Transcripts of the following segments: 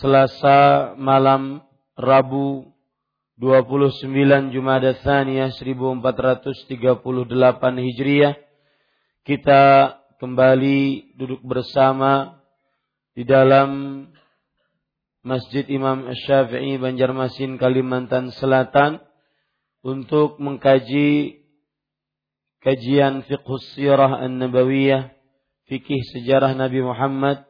Selasa malam Rabu 29 Jumada Tsaniyah 1438 Hijriah. Kita kembali duduk bersama di dalam Masjid Imam Syafi'i Banjarmasin Kalimantan Selatan untuk mengkaji kajian fiqh sirah an-nabawiyah fikih sejarah Nabi Muhammad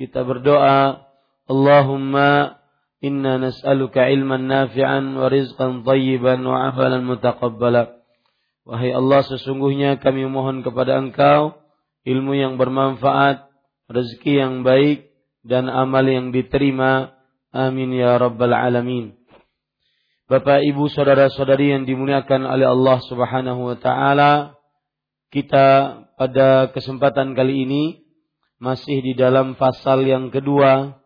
kita berdoa, Allahumma inna nas'aluka ilman nafi'an wa rizqan tayyiban wa amalan mutaqabbala. Wahai Allah, sesungguhnya kami mohon kepada Engkau ilmu yang bermanfaat, rezeki yang baik, dan amal yang diterima. Amin ya rabbal alamin. Bapak, Ibu, saudara-saudari yang dimuliakan oleh Allah Subhanahu wa taala, kita pada kesempatan kali ini masih di dalam pasal yang kedua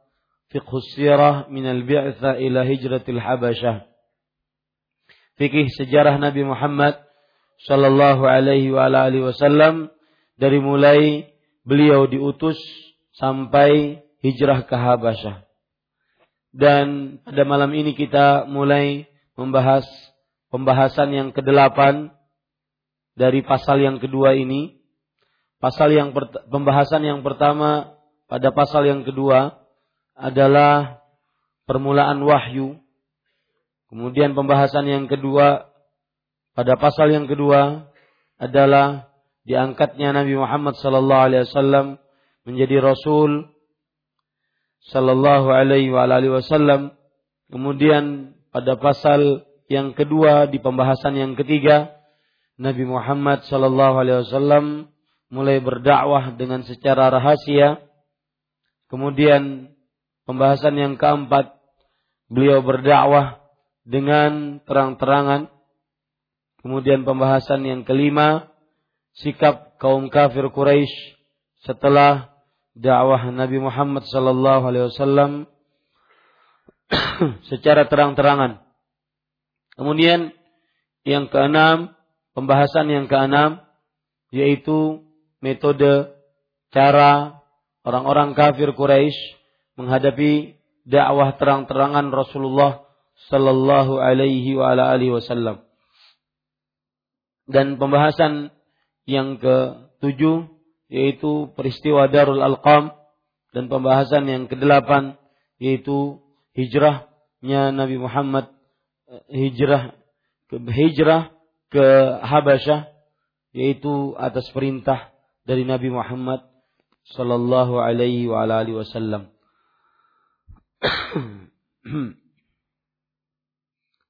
fiqh sirah min al-bi'tha ila hijratil habasyah fikih sejarah Nabi Muhammad sallallahu alaihi wa alihi wasallam dari mulai beliau diutus sampai hijrah ke Habasyah. Dan pada malam ini kita mulai membahas pembahasan yang kedelapan dari pasal yang kedua ini Pasal yang pembahasan yang pertama pada pasal yang kedua adalah permulaan wahyu. Kemudian pembahasan yang kedua pada pasal yang kedua adalah diangkatnya Nabi Muhammad sallallahu alaihi wasallam menjadi rasul sallallahu alaihi wasallam. Kemudian pada pasal yang kedua di pembahasan yang ketiga Nabi Muhammad sallallahu alaihi wasallam mulai berdakwah dengan secara rahasia. Kemudian pembahasan yang keempat, beliau berdakwah dengan terang-terangan. Kemudian pembahasan yang kelima, sikap kaum kafir Quraisy setelah dakwah Nabi Muhammad wasallam secara terang-terangan. Kemudian yang keenam, pembahasan yang keenam yaitu metode cara orang-orang kafir Quraisy menghadapi dakwah terang-terangan Rasulullah sallallahu alaihi wasallam. Dan pembahasan yang ketujuh yaitu peristiwa Darul Alqam dan pembahasan yang kedelapan yaitu hijrahnya Nabi Muhammad hijrah ke hijrah ke Habasyah yaitu atas perintah dari Nabi Muhammad sallallahu alaihi wa alihi wasallam.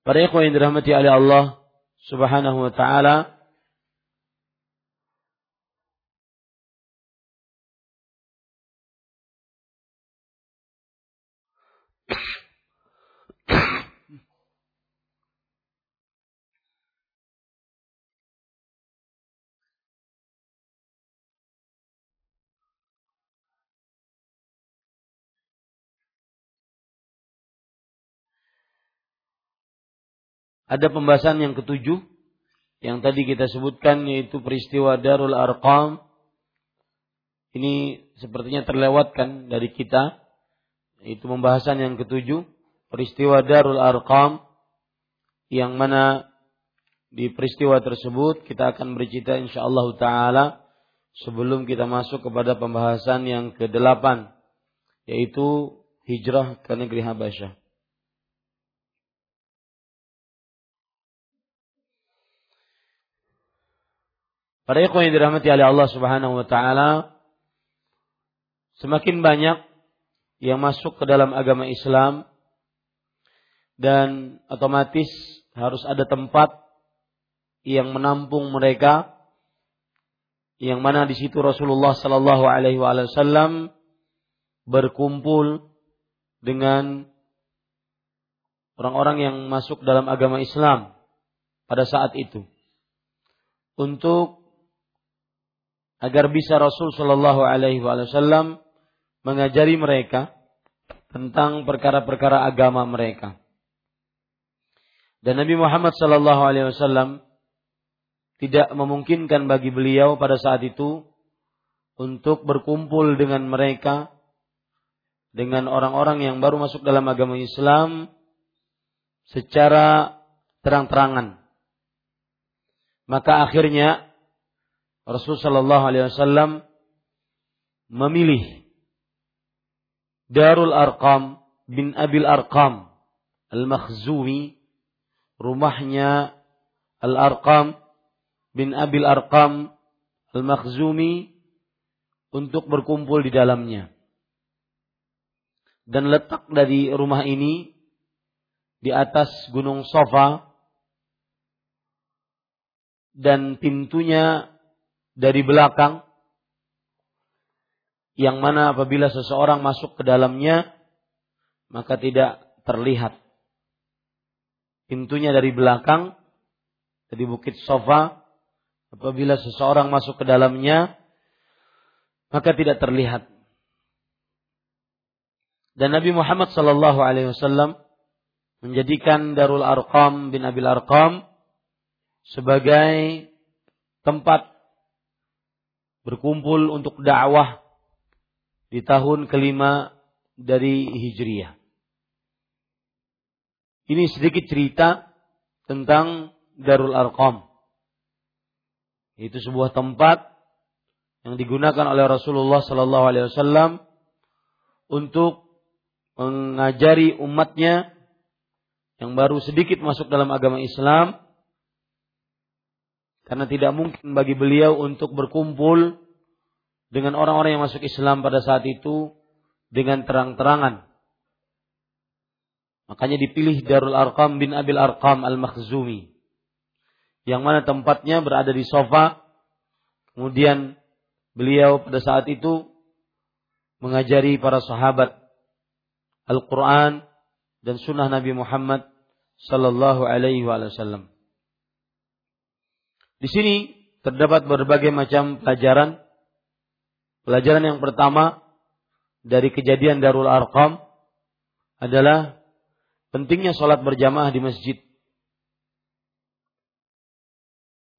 Para ikhwan yang dirahmati oleh Allah Subhanahu wa taala, Ada pembahasan yang ketujuh yang tadi kita sebutkan yaitu peristiwa Darul Arqam. Ini sepertinya terlewatkan dari kita. Itu pembahasan yang ketujuh, peristiwa Darul Arqam yang mana di peristiwa tersebut kita akan bercerita insyaallah taala sebelum kita masuk kepada pembahasan yang kedelapan yaitu hijrah ke negeri Habasyah. Para ikhwan yang dirahmati oleh Allah Subhanahu wa taala, semakin banyak yang masuk ke dalam agama Islam dan otomatis harus ada tempat yang menampung mereka yang mana di situ Rasulullah sallallahu alaihi wasallam berkumpul dengan orang-orang yang masuk dalam agama Islam pada saat itu untuk agar bisa Rasul Shallallahu Alaihi Wasallam mengajari mereka tentang perkara-perkara agama mereka. Dan Nabi Muhammad Shallallahu Alaihi Wasallam tidak memungkinkan bagi beliau pada saat itu untuk berkumpul dengan mereka dengan orang-orang yang baru masuk dalam agama Islam secara terang-terangan. Maka akhirnya Rasul Shallallahu Alaihi Wasallam memilih Darul Arqam bin Abil Arqam Al-Makhzumi rumahnya Al-Arqam bin Abil Arqam Al-Makhzumi untuk berkumpul di dalamnya. Dan letak dari rumah ini di atas gunung Sofa dan pintunya dari belakang yang mana apabila seseorang masuk ke dalamnya maka tidak terlihat. Pintunya dari belakang dari bukit sofa apabila seseorang masuk ke dalamnya maka tidak terlihat. Dan Nabi Muhammad sallallahu alaihi wasallam menjadikan Darul Arqam bin Abil Arqam sebagai tempat berkumpul untuk dakwah di tahun kelima dari Hijriah. Ini sedikit cerita tentang Darul Arqam. Itu sebuah tempat yang digunakan oleh Rasulullah Sallallahu Alaihi Wasallam untuk mengajari umatnya yang baru sedikit masuk dalam agama Islam karena tidak mungkin bagi beliau untuk berkumpul dengan orang-orang yang masuk Islam pada saat itu dengan terang-terangan. Makanya dipilih Darul Arqam bin Abil Arqam Al-Makhzumi. Yang mana tempatnya berada di sofa. Kemudian beliau pada saat itu mengajari para sahabat Al-Quran dan sunnah Nabi Muhammad sallallahu alaihi wasallam. Di sini terdapat berbagai macam pelajaran. Pelajaran yang pertama dari kejadian Darul Arqam adalah pentingnya sholat berjamaah di masjid.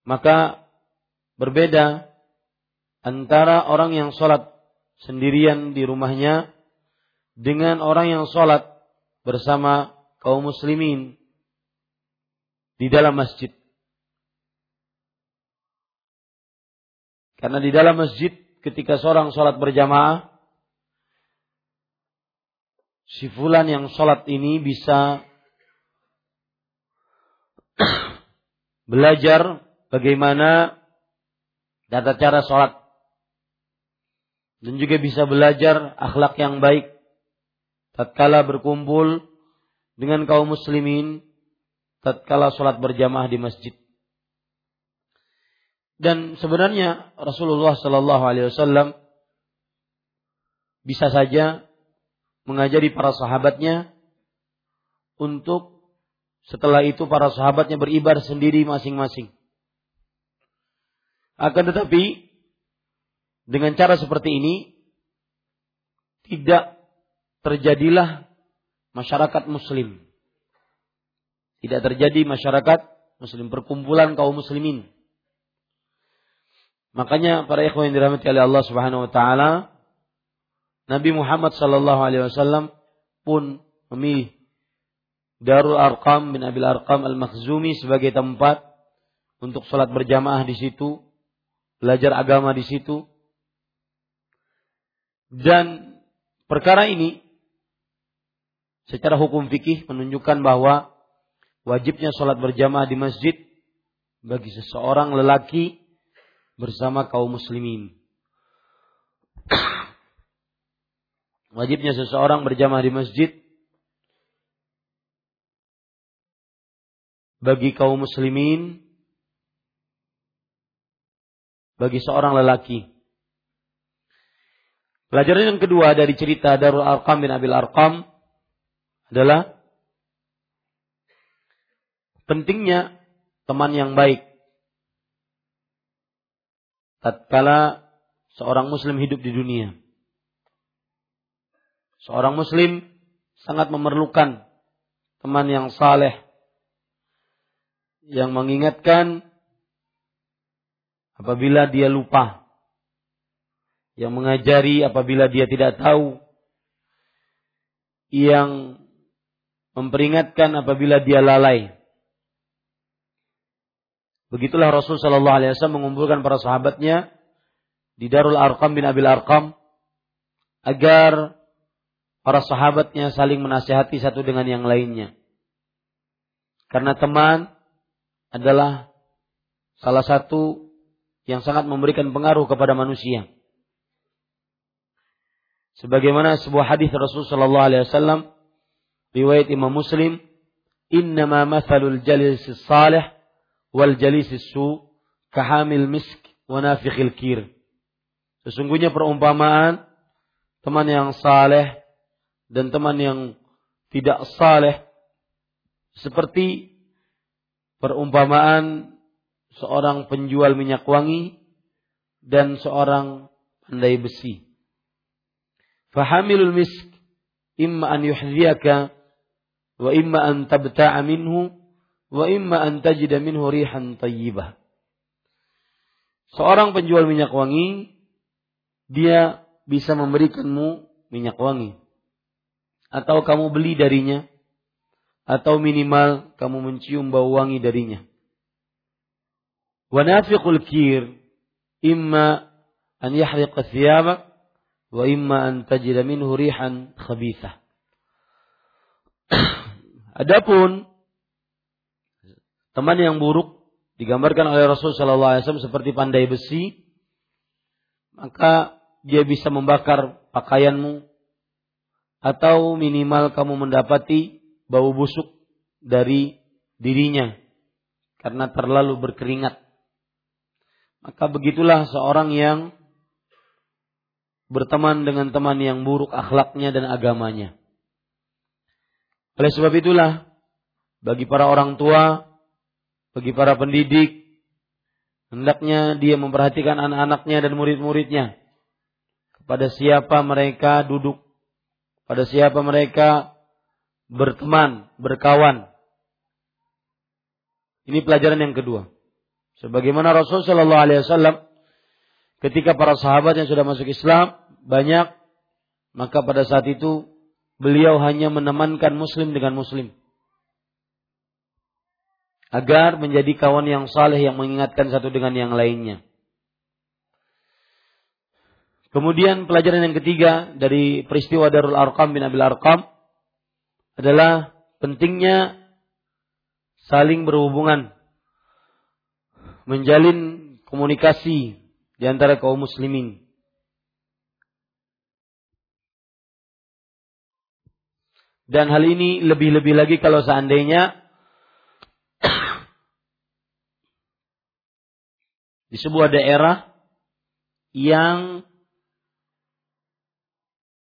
Maka berbeda antara orang yang sholat sendirian di rumahnya dengan orang yang sholat bersama kaum muslimin di dalam masjid. Karena di dalam masjid ketika seorang sholat berjamaah, si fulan yang sholat ini bisa belajar bagaimana tata cara sholat dan juga bisa belajar akhlak yang baik tatkala berkumpul dengan kaum muslimin tatkala sholat berjamaah di masjid. Dan sebenarnya Rasulullah Shallallahu Alaihi Wasallam bisa saja mengajari para sahabatnya untuk setelah itu para sahabatnya beribadah sendiri masing-masing. Akan tetapi dengan cara seperti ini tidak terjadilah masyarakat muslim. Tidak terjadi masyarakat muslim perkumpulan kaum muslimin. Makanya para ikhwan yang dirahmati oleh Allah Subhanahu wa taala Nabi Muhammad sallallahu alaihi wasallam pun memilih Darul Arqam bin Abil Arqam Al-Makhzumi sebagai tempat untuk sholat berjamaah di situ, belajar agama di situ. Dan perkara ini secara hukum fikih menunjukkan bahwa wajibnya sholat berjamaah di masjid bagi seseorang lelaki bersama kaum muslimin. wajibnya seseorang berjamaah di masjid bagi kaum muslimin bagi seorang lelaki. Pelajaran yang kedua dari cerita Darul Arqam bin Abil Arqam adalah pentingnya teman yang baik. Tatkala seorang muslim hidup di dunia. Seorang muslim sangat memerlukan teman yang saleh yang mengingatkan apabila dia lupa, yang mengajari apabila dia tidak tahu, yang memperingatkan apabila dia lalai. Begitulah Rasul Shallallahu Alaihi Wasallam mengumpulkan para sahabatnya di Darul Arqam bin Abil Arqam agar para sahabatnya saling menasihati satu dengan yang lainnya. Karena teman adalah salah satu yang sangat memberikan pengaruh kepada manusia. Sebagaimana sebuah hadis Rasul Shallallahu Alaihi Wasallam riwayat Imam Muslim, "Innama mathalul jalis salih wal jalis su kahamil misk wa nafikhil kir." Sesungguhnya perumpamaan teman yang saleh dan teman yang tidak saleh seperti perumpamaan seorang penjual minyak wangi dan seorang pandai besi. Fahamilul misk imma an yuhdhiyaka wa imma an tabta'a minhu wa imma an tajida minhu rihan tayyibah. Seorang penjual minyak wangi dia bisa memberikanmu minyak wangi atau kamu beli darinya atau minimal kamu mencium bau wangi darinya. Wa nafiqul kir imma an yahriqa thiyabak wa imma an tajida minhu rihan khabithah. Adapun teman yang buruk digambarkan oleh Rasul Shallallahu Alaihi Wasallam seperti pandai besi, maka dia bisa membakar pakaianmu atau minimal kamu mendapati bau busuk dari dirinya karena terlalu berkeringat. Maka begitulah seorang yang berteman dengan teman yang buruk akhlaknya dan agamanya. Oleh sebab itulah bagi para orang tua, bagi para pendidik, hendaknya dia memperhatikan anak-anaknya dan murid-muridnya. Kepada siapa mereka duduk, pada siapa mereka berteman, berkawan. Ini pelajaran yang kedua. Sebagaimana Rasul Shallallahu Alaihi Wasallam ketika para sahabat yang sudah masuk Islam banyak, maka pada saat itu beliau hanya menemankan muslim dengan muslim. Agar menjadi kawan yang saleh yang mengingatkan satu dengan yang lainnya. Kemudian pelajaran yang ketiga dari peristiwa Darul Arqam bin Abil Arqam adalah pentingnya saling berhubungan, menjalin komunikasi di antara kaum muslimin. Dan hal ini lebih-lebih lagi kalau seandainya di sebuah daerah yang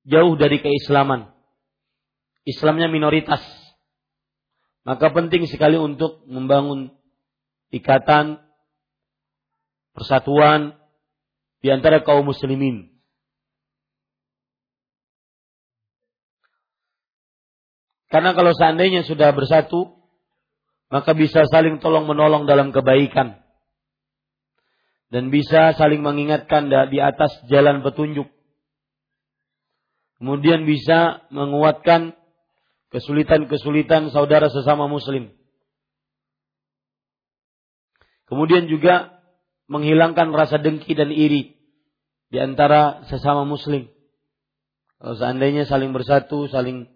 jauh dari keislaman. Islamnya minoritas. Maka penting sekali untuk membangun ikatan persatuan di antara kaum muslimin. Karena kalau seandainya sudah bersatu, maka bisa saling tolong menolong dalam kebaikan. Dan bisa saling mengingatkan di atas jalan petunjuk. Kemudian bisa menguatkan kesulitan-kesulitan saudara sesama muslim. Kemudian juga menghilangkan rasa dengki dan iri di antara sesama muslim. Kalau seandainya saling bersatu, saling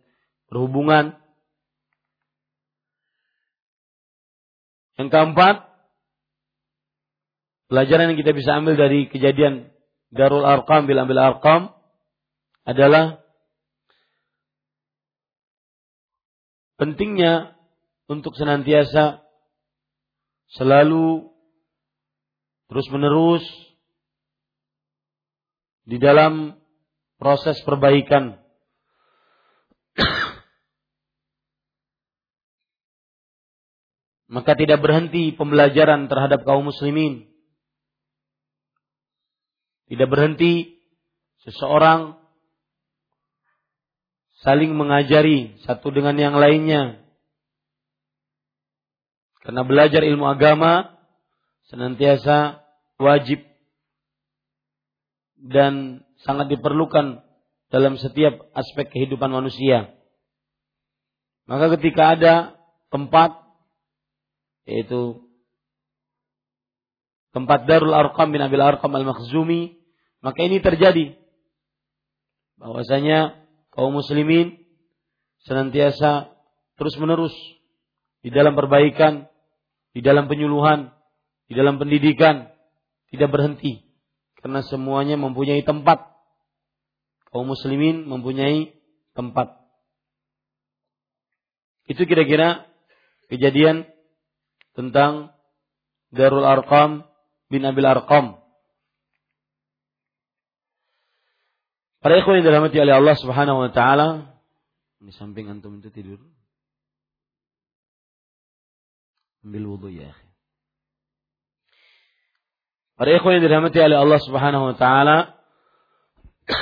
berhubungan. Yang keempat, pelajaran yang kita bisa ambil dari kejadian Darul Arqam bil Ambil Arqam adalah pentingnya untuk senantiasa selalu terus-menerus di dalam proses perbaikan. Maka tidak berhenti pembelajaran terhadap kaum muslimin. Tidak berhenti seseorang saling mengajari satu dengan yang lainnya. Karena belajar ilmu agama senantiasa wajib dan sangat diperlukan dalam setiap aspek kehidupan manusia. Maka ketika ada tempat yaitu tempat Darul Arqam bin Abil Arqam Al-Makhzumi, maka ini terjadi bahwasanya kaum muslimin senantiasa terus-menerus di dalam perbaikan, di dalam penyuluhan, di dalam pendidikan, tidak berhenti karena semuanya mempunyai tempat. Kaum muslimin mempunyai tempat. Itu kira-kira kejadian tentang Darul Arqam bin Abil Arqam Para ikhwan yang dirahmati oleh Allah Subhanahu wa taala, di samping antum itu tidur. Ambil wudu ya, akhi. Para ikhwan yang dirahmati oleh Allah Subhanahu wa taala,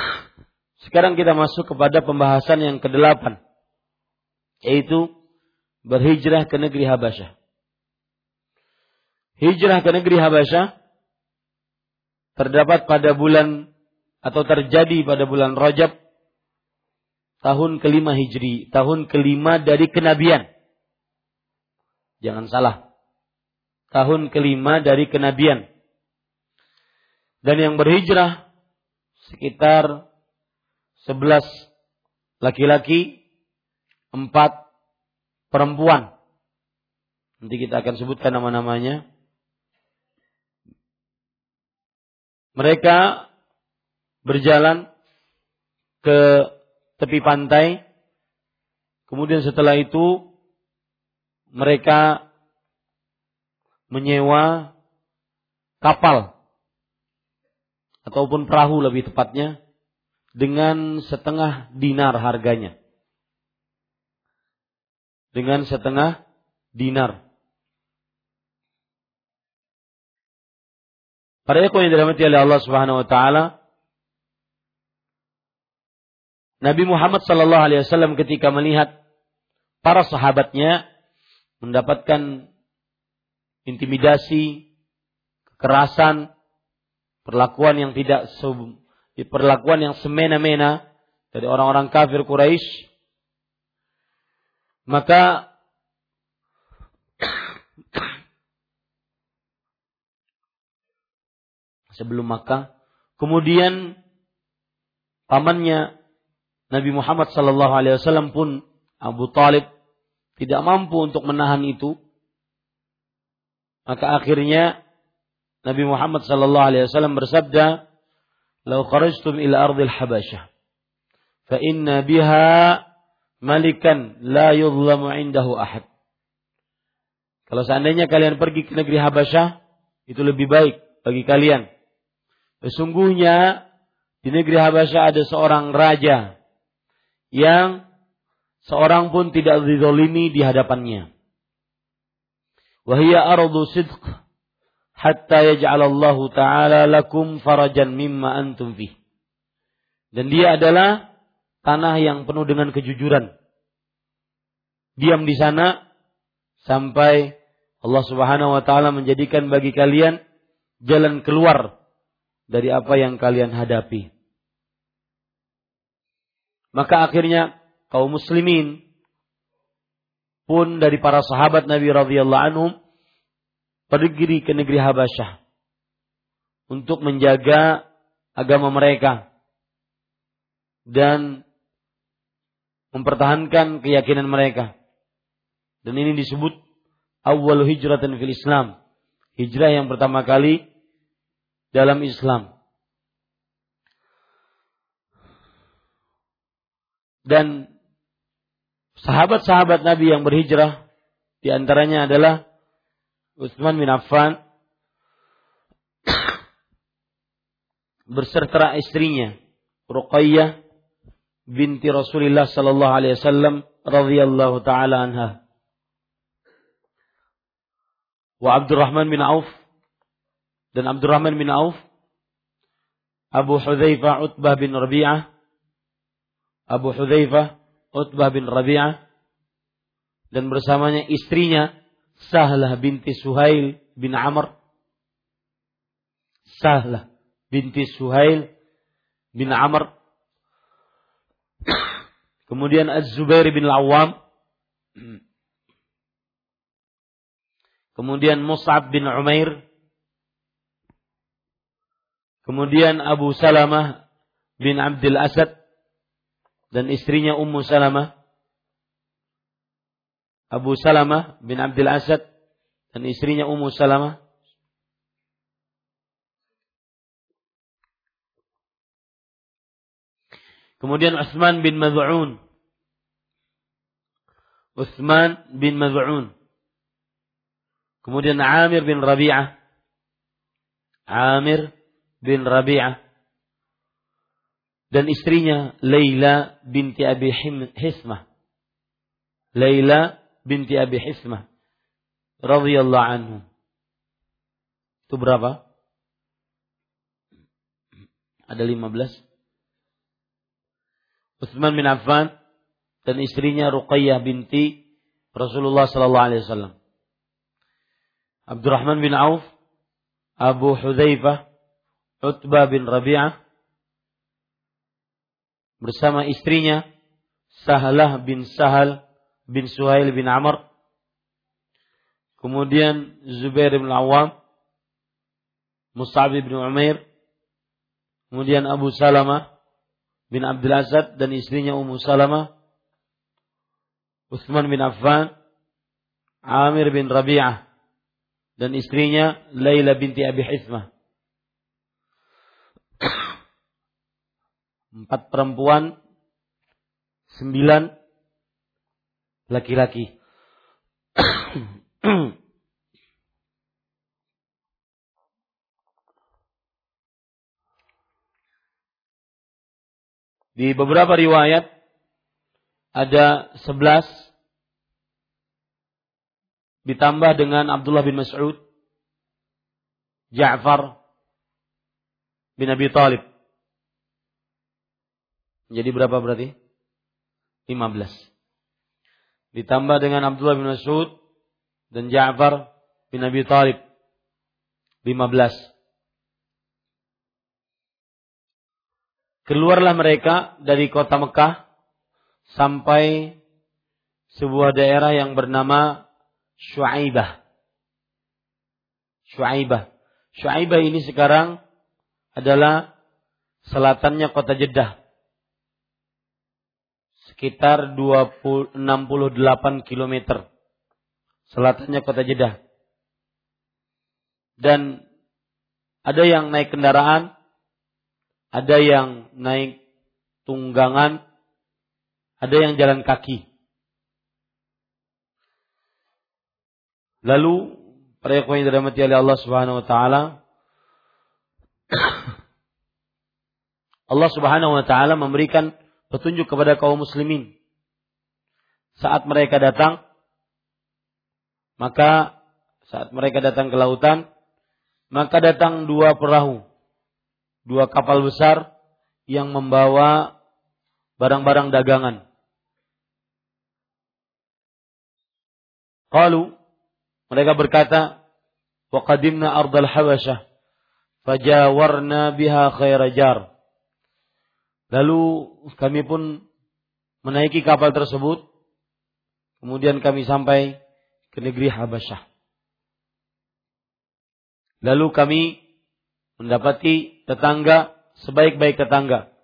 sekarang kita masuk kepada pembahasan yang kedelapan, yaitu berhijrah ke negeri Habasyah. Hijrah ke negeri Habasyah terdapat pada bulan atau terjadi pada bulan Rajab tahun kelima Hijri, tahun kelima dari kenabian. Jangan salah. Tahun kelima dari kenabian. Dan yang berhijrah sekitar sebelas laki-laki, empat perempuan. Nanti kita akan sebutkan nama-namanya. Mereka berjalan ke tepi pantai. Kemudian setelah itu mereka menyewa kapal ataupun perahu lebih tepatnya dengan setengah dinar harganya. Dengan setengah dinar. Para ikhwan yang dirahmati oleh Allah Subhanahu wa taala, Nabi Muhammad Sallallahu Alaihi Wasallam ketika melihat para sahabatnya mendapatkan intimidasi, kekerasan, perlakuan yang tidak perlakuan yang semena-mena dari orang-orang kafir Quraisy, maka sebelum maka kemudian pamannya Nabi Muhammad sallallahu alaihi wasallam pun Abu Talib tidak mampu untuk menahan itu. Maka akhirnya Nabi Muhammad sallallahu alaihi wasallam bersabda, "Lau kharajtum ila ardil Habasyah, fa inna biha malikan la yuzlamu indahu ahad." Kalau seandainya kalian pergi ke negeri Habasyah, itu lebih baik bagi kalian. Sesungguhnya di negeri Habasyah ada seorang raja yang seorang pun tidak dizolimi di hadapannya. Wahia ardu sidq hatta yaj'alallahu ta'ala lakum farajan mimma antum fih. Dan dia adalah tanah yang penuh dengan kejujuran. Diam di sana sampai Allah Subhanahu wa taala menjadikan bagi kalian jalan keluar dari apa yang kalian hadapi. Maka akhirnya kaum muslimin pun dari para sahabat Nabi radhiyallahu anhum pergi ke negeri Habasyah untuk menjaga agama mereka dan mempertahankan keyakinan mereka. Dan ini disebut awal hijratan fil Islam. Hijrah yang pertama kali dalam Islam. Dan sahabat-sahabat Nabi yang berhijrah di antaranya adalah Utsman bin Affan berserta istrinya Ruqayyah binti Rasulullah sallallahu alaihi wasallam radhiyallahu taala anha. Wa Abdurrahman bin Auf dan Abdurrahman bin Auf Abu Hudzaifah Utbah bin Rabi'ah Abu Hudzaifah Utbah bin Rabi'ah dan bersamanya istrinya Sahlah binti Suhail bin Amr. Sahlah binti Suhail bin Amr. Kemudian Az-Zubair bin Al-Awwam. Kemudian Mus'ab bin Umair. Kemudian Abu Salamah bin Abdul Asad dan istrinya Ummu Salamah. Abu Salamah bin Abdul Asad dan istrinya Ummu Salamah. Kemudian Utsman bin Maz'un. Utsman bin Maz'un. Kemudian Amir bin Rabi'ah. Amir bin Rabi'ah. Dan istrinya Laila binti Abi Hismah. Laila binti Abi Hismah. radhiyallahu anhu. Itu berapa? Ada 15. Utsman bin Affan dan istrinya Ruqayyah binti Rasulullah sallallahu alaihi wasallam. Abdurrahman bin Auf, Abu Hudzaifah, Utbah bin Rabi'ah bersama istrinya Sahlah bin Sahal bin Suhail bin Amr kemudian Zubair bin Awam Mus'ab bin Umair kemudian Abu Salamah bin Abdul Asad dan istrinya Ummu Salamah Uthman bin Affan Amir bin Rabi'ah dan istrinya Laila binti Abi Hismah. Empat perempuan, sembilan laki-laki. Di beberapa riwayat ada sebelas ditambah dengan Abdullah bin Mas'ud, Ja'far bin Abi Talib. Jadi berapa berarti? 15. Ditambah dengan Abdullah bin Mas'ud dan Ja'far bin Abi Talib. 15. Keluarlah mereka dari kota Mekah sampai sebuah daerah yang bernama Syuaibah. Syuaibah. Syuaibah ini sekarang adalah selatannya kota Jeddah. Sekitar 20, 68 km. Selatannya kota Jeddah. Dan ada yang naik kendaraan, ada yang naik tunggangan, ada yang jalan kaki. Lalu para ikhwan yang dirahmati oleh Allah Subhanahu wa taala Allah Subhanahu wa taala memberikan petunjuk kepada kaum muslimin. Saat mereka datang maka saat mereka datang ke lautan maka datang dua perahu, dua kapal besar yang membawa barang-barang dagangan. Qalu mereka berkata, "Wa qadimna ardal Habasyah, fajawarna biha khairajar." Lalu kami pun menaiki kapal tersebut, kemudian kami sampai ke negeri Habasyah. Lalu kami mendapati tetangga sebaik-baik tetangga.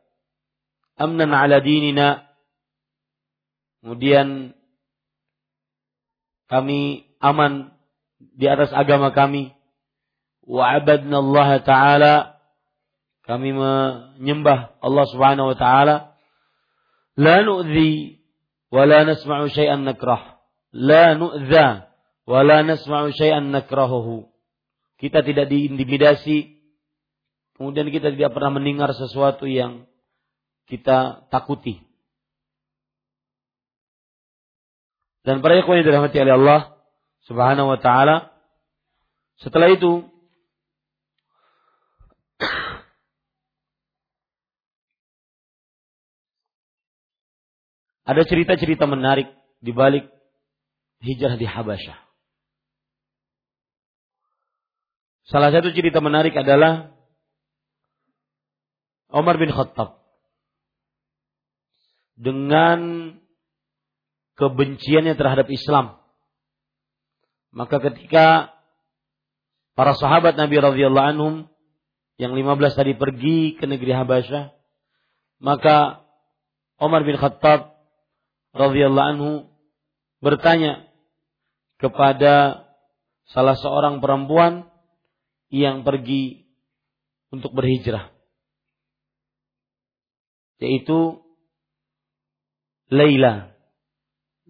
Amnan ala dinina. Kemudian kami aman di atas agama kami. Wa abadna Allah Ta'ala. Kami menyembah Allah Subhanahu wa taala. La nu'zi wa la nasma'u syai'an nakrah. La nu'za wa la nasma'u syai'an nakrahuhu. Kita tidak diintimidasi. Kemudian kita tidak pernah mendengar sesuatu yang kita takuti. Dan para ikhwan yang dirahmati oleh Allah Subhanahu wa taala setelah itu ada cerita-cerita menarik di balik hijrah di Habasyah. Salah satu cerita menarik adalah Umar bin Khattab dengan kebenciannya terhadap Islam. Maka ketika para sahabat Nabi radhiyallahu anhum yang 15 tadi pergi ke negeri Habasyah, maka Umar bin Khattab radhiyallahu anhu bertanya kepada salah seorang perempuan yang pergi untuk berhijrah yaitu Laila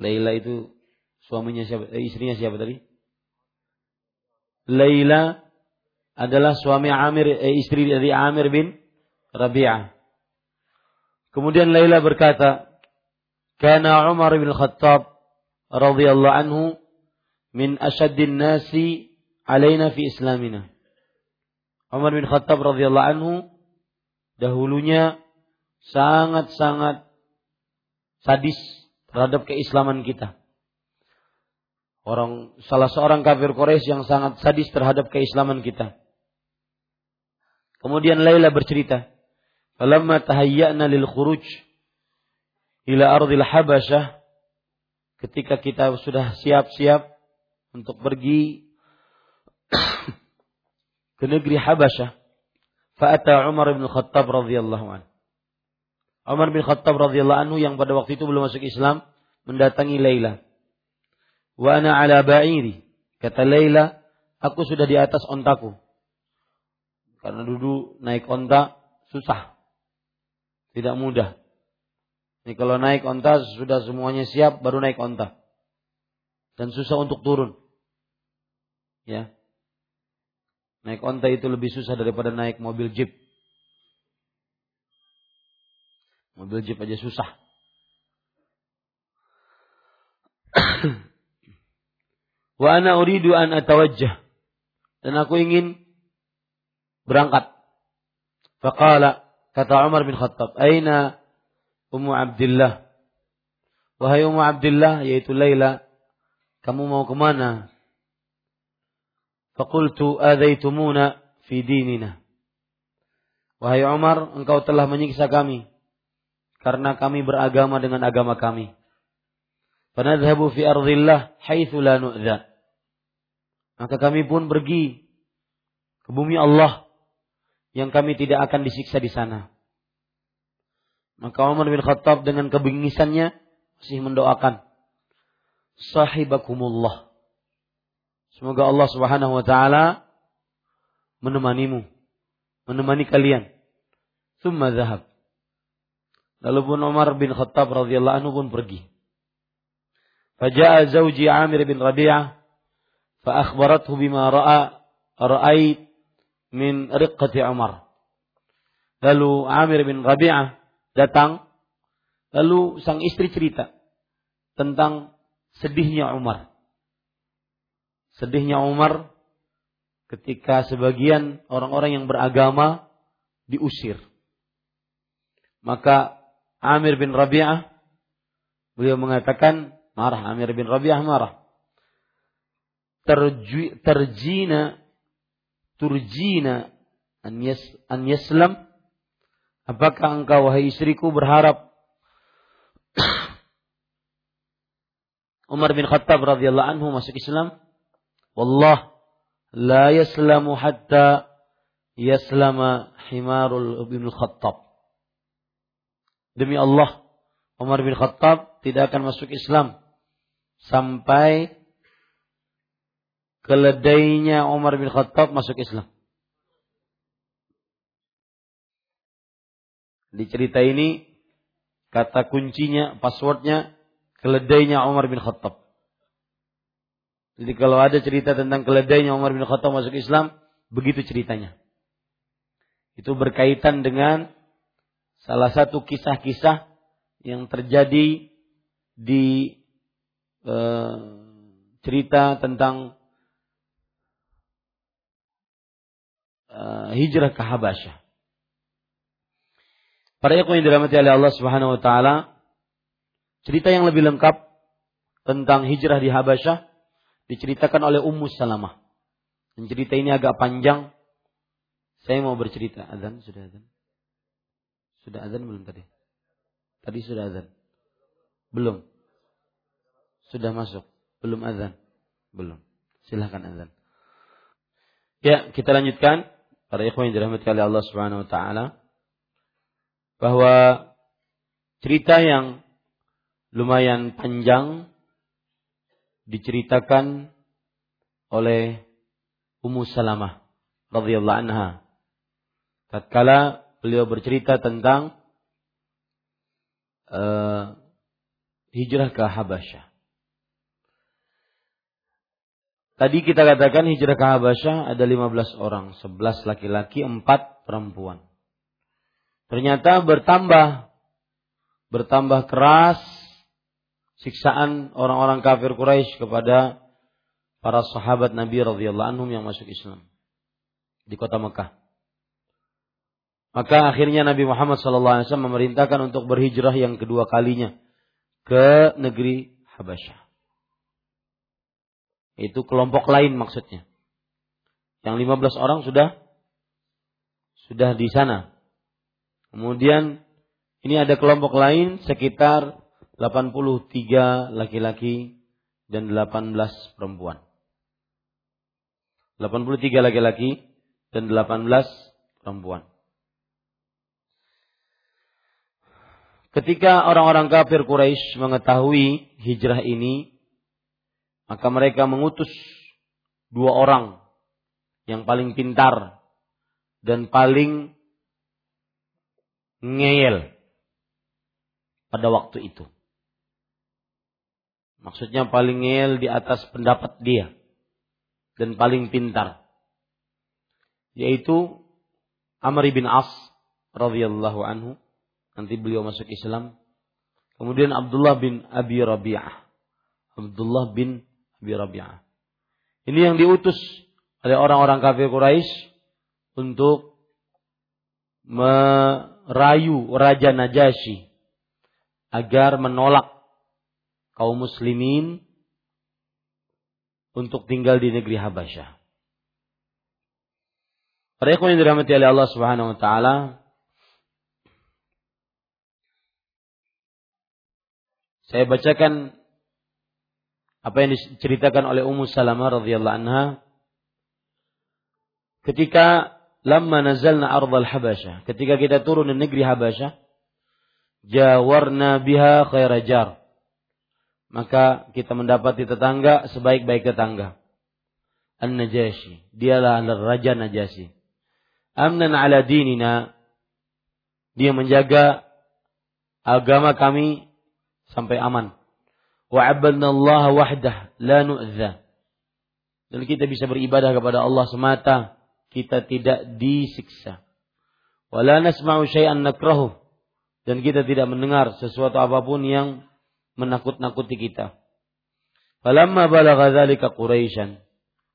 Laila itu suaminya siapa? Eh, istrinya siapa tadi? Laila adalah suami Amir, eh, istri dari Amir bin Rabi'ah. Kemudian Laila berkata, "Kana Umar bin Khattab radhiyallahu anhu min asyaddin nasi alaina fi islamina." Umar bin Khattab radhiyallahu anhu dahulunya sangat-sangat sadis terhadap keislaman kita. Orang salah seorang kafir Quraisy yang sangat sadis terhadap keislaman kita. Kemudian Laila bercerita, "Falamma tahayyana lil khuruj ila ardil Habasyah" ketika kita sudah siap-siap untuk pergi ke negeri Habasyah, fa'ata Umar bin Khattab radhiyallahu anhu. Umar bin Khattab radhiyallahu anhu yang pada waktu itu belum masuk Islam mendatangi Laila. Wa ana ala ba'iri. Kata Laila, aku sudah di atas ontaku. Karena dulu naik onta susah. Tidak mudah. Ini kalau naik onta sudah semuanya siap baru naik onta. Dan susah untuk turun. Ya. Naik onta itu lebih susah daripada naik mobil jeep. Mobil jeep aja susah. Wa ana uridu an atawajjah. Dan aku ingin berangkat. Faqala kata Umar bin Khattab, "Aina Ummu Abdullah?" Wahai Ummu Abdullah yaitu Laila, kamu mau ke mana? Fakultu adaitumuna fi dinina. Wahai Umar, engkau telah menyiksa kami karena kami beragama dengan agama kami. Fanadhabu fi ardillah haitsu la nu'dha. Maka kami pun pergi ke bumi Allah yang kami tidak akan disiksa di sana. Maka Umar bin Khattab dengan kebingisannya masih mendoakan sahibakumullah. Semoga Allah Subhanahu wa taala menemanimu, menemani kalian. Summa zahab. Lalu pun Umar bin Khattab radhiyallahu anhu pun pergi. Faja'a zawji Amir bin Rabi'ah fa akhbarathu bima ra'a ra'ait min riqqati Umar. Lalu Amir bin Rabi'ah datang lalu sang istri cerita tentang sedihnya Umar. Sedihnya Umar ketika sebagian orang-orang yang beragama diusir. Maka Amir bin Rabi'ah beliau mengatakan marah Amir bin Rabi'ah marah. Terju, terjina turjina an, yas, an yaslam apakah engkau wahai istriku berharap Umar bin Khattab radhiyallahu anhu masuk Islam wallah la yaslamu hatta yaslama himarul bin Khattab. Demi Allah, Umar bin Khattab tidak akan masuk Islam sampai keledainya Umar bin Khattab masuk Islam. Di cerita ini kata kuncinya, passwordnya keledainya Umar bin Khattab. Jadi kalau ada cerita tentang keledainya Umar bin Khattab masuk Islam, begitu ceritanya. Itu berkaitan dengan salah satu kisah-kisah yang terjadi di e, cerita tentang e, hijrah ke Habasyah. Para ikhwan yang dirahmati oleh Allah Subhanahu wa taala, cerita yang lebih lengkap tentang hijrah di Habasyah diceritakan oleh Ummu Salamah. Dan cerita ini agak panjang. Saya mau bercerita. Azan sudah azan. Sudah azan belum tadi? Tadi sudah azan. Belum. Sudah masuk. Belum azan. Belum. Silahkan azan. Ya, kita lanjutkan. Para ikhwan yang dirahmati oleh Allah Subhanahu wa taala bahwa cerita yang lumayan panjang diceritakan oleh Ummu Salamah radhiyallahu anha tatkala beliau bercerita tentang uh, hijrah ke Habasyah. Tadi kita katakan hijrah ke Habasyah ada 15 orang, 11 laki-laki, 4 perempuan. Ternyata bertambah bertambah keras siksaan orang-orang kafir Quraisy kepada para sahabat Nabi radhiyallahu anhum yang masuk Islam di kota Mekah. Maka akhirnya Nabi Muhammad SAW memerintahkan untuk berhijrah yang kedua kalinya ke negeri Habasyah. Itu kelompok lain maksudnya. Yang 15 orang sudah sudah di sana. Kemudian ini ada kelompok lain sekitar 83 laki-laki dan 18 perempuan. 83 laki-laki dan 18 perempuan. Ketika orang-orang kafir Quraisy mengetahui hijrah ini, maka mereka mengutus dua orang yang paling pintar dan paling ngeyel pada waktu itu. Maksudnya paling ngel di atas pendapat dia. Dan paling pintar. Yaitu Amr bin As radhiyallahu anhu. Nanti beliau masuk Islam. Kemudian Abdullah bin Abi Rabi'ah. Abdullah bin Abi Rabi'ah. Ini yang diutus oleh orang-orang kafir Quraisy untuk merayu Raja Najasyi agar menolak kaum muslimin untuk tinggal di negeri Habasyah. Para yang dirahmati oleh Allah Subhanahu wa taala, saya bacakan apa yang diceritakan oleh Ummu Salamah radhiyallahu anha ketika lamma nazalna ardal Habasyah, ketika kita turun di negeri Habasyah, jawarna biha khairajar. Maka kita mendapati tetangga sebaik-baik tetangga. An-Najasyi. Dialah Raja Najasyi. Amnan ala dinina. Dia menjaga agama kami sampai aman. Wa abadna Allah wahdah la nu'dha. Dan kita bisa beribadah kepada Allah semata. Kita tidak disiksa. Wa la nasma'u syai'an nakrahu dan kita tidak mendengar sesuatu apa pun yang menakut-nakuti kita. Falamma balagha dzalika Quraisyan.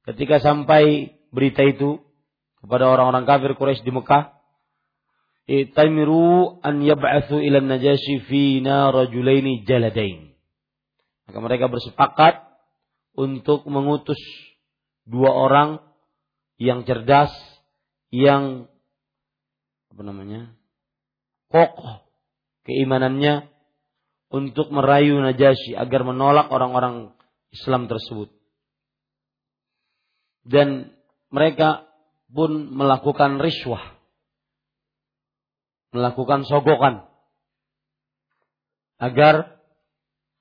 Ketika sampai berita itu kepada orang-orang kafir Quraisy di Mekah, itamiru an yab'atsu ila Najasyi fina rajulaini jaladain. Maka mereka bersepakat untuk mengutus dua orang yang cerdas, yang apa namanya? kokoh keimanannya untuk merayu Najasyi agar menolak orang-orang Islam tersebut. Dan mereka pun melakukan riswah. Melakukan sogokan. Agar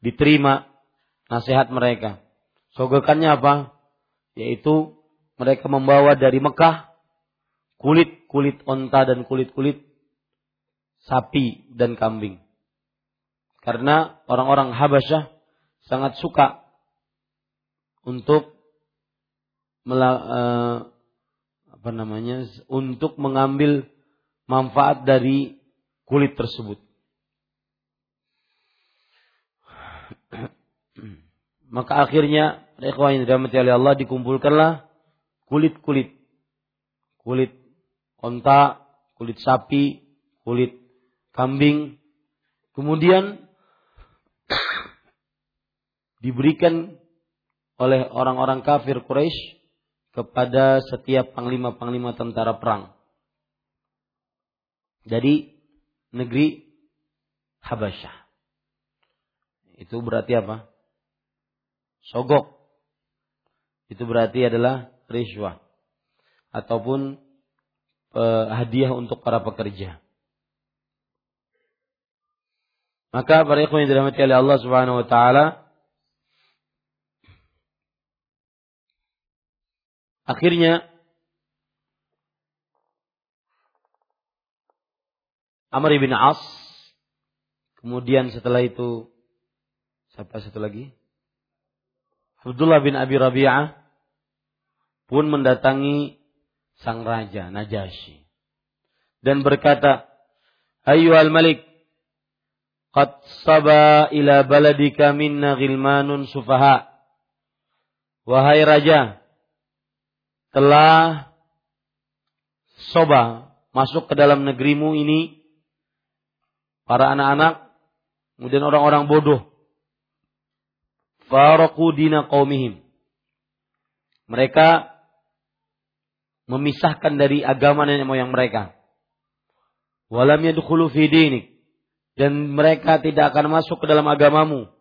diterima nasihat mereka. Sogokannya apa? Yaitu mereka membawa dari Mekah kulit-kulit onta dan kulit-kulit sapi dan kambing. Karena orang-orang Habasyah sangat suka untuk uh, apa namanya untuk mengambil manfaat dari kulit tersebut. Maka akhirnya ikhwan yang dirahmati oleh Allah dikumpulkanlah kulit-kulit kulit onta, kulit sapi, kulit kambing, kemudian diberikan oleh orang-orang kafir Quraisy kepada setiap panglima-panglima tentara perang. Jadi negeri Habasyah. Itu berarti apa? Sogok. Itu berarti adalah riswah ataupun eh, hadiah untuk para pekerja. Maka para ikhwan yang dirahmati oleh Allah Subhanahu wa taala akhirnya Amr bin As kemudian setelah itu siapa satu lagi? Abdullah bin Abi Rabi'ah pun mendatangi sang raja Najasyi. Dan berkata, "Ayu al-Malik, Qad saba ila baladika minna ghilmanun sufaha. Wahai raja, telah soba masuk ke dalam negerimu ini para anak-anak kemudian orang-orang bodoh. Faraku dina qaumihim. Mereka memisahkan dari agama nenek moyang mereka walam yadkhulu fi dinik dan mereka tidak akan masuk ke dalam agamamu.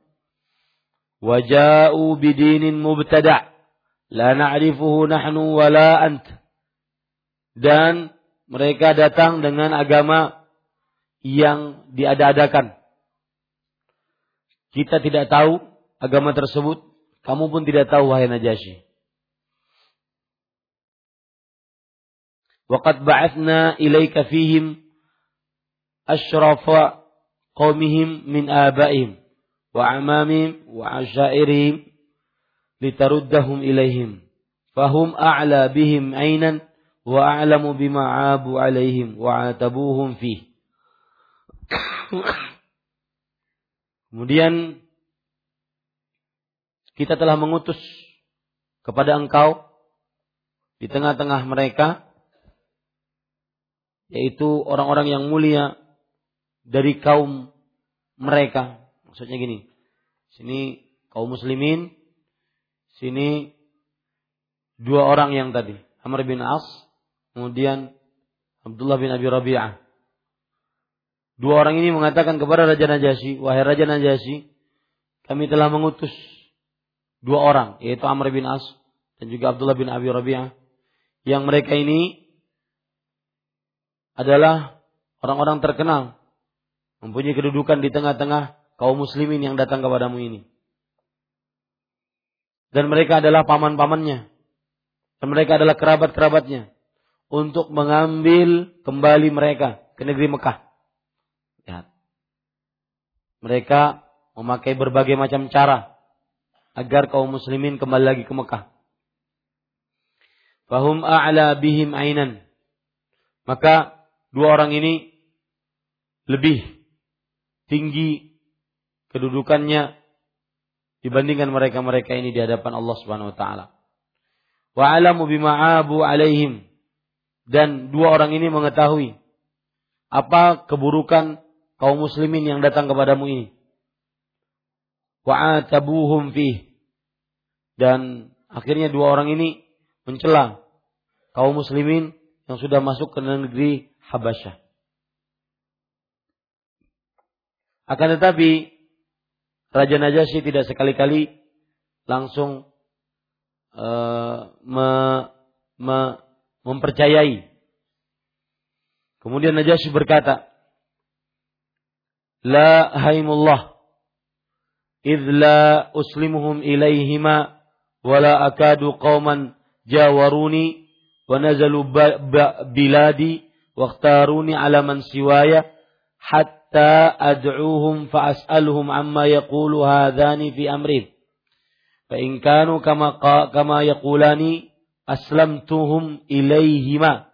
Waja'u bidinin mubtada' la na'rifuhu nahnu wala ant. Dan mereka datang dengan agama yang diada-adakan. Kita tidak tahu agama tersebut, kamu pun tidak tahu wahai Najasyi. Waqad ba'athna ilaika fihim asyrafa qaumihim min abaihim wa amamihim wa asyairihim litaruddahum ilaihim fahum a'la bihim ainan wa a'lamu bima abu wa atabuhum fih Kemudian kita telah mengutus kepada engkau di tengah-tengah mereka yaitu orang-orang yang mulia dari kaum mereka. Maksudnya gini, sini kaum muslimin, sini dua orang yang tadi, Amr bin As, kemudian Abdullah bin Abi Rabi'ah. Dua orang ini mengatakan kepada Raja Najasyi, wahai Raja Najasyi, kami telah mengutus dua orang, yaitu Amr bin As dan juga Abdullah bin Abi Rabi'ah, yang mereka ini adalah orang-orang terkenal Mempunyai kedudukan di tengah-tengah kaum muslimin yang datang kepadamu ini. Dan mereka adalah paman-pamannya. Dan mereka adalah kerabat-kerabatnya. Untuk mengambil kembali mereka ke negeri Mekah. Lihat. Mereka memakai berbagai macam cara agar kaum muslimin kembali lagi ke Mekah. Fahum a'la bihim ainan. Maka dua orang ini lebih tinggi kedudukannya dibandingkan mereka-mereka ini di hadapan Allah Subhanahu wa taala. Wa alamu bima'abu alaihim dan dua orang ini mengetahui apa keburukan kaum muslimin yang datang kepadamu ini. Wa atabuhum fih dan akhirnya dua orang ini mencela kaum muslimin yang sudah masuk ke negeri Habasyah. Akan tetapi Raja Najasyi tidak sekali-kali langsung uh, me, me, mempercayai. Kemudian Najasyi berkata, La haimullah, idh la uslimuhum ilaihima, wala akadu qawman jawaruni, wa nazalu biladi, واختاروني على من سواي حتى أدعوهم فأسألهم عما يقول هذان في أمرهم فإن كانوا كما كما يقولان أسلمتهم إليهما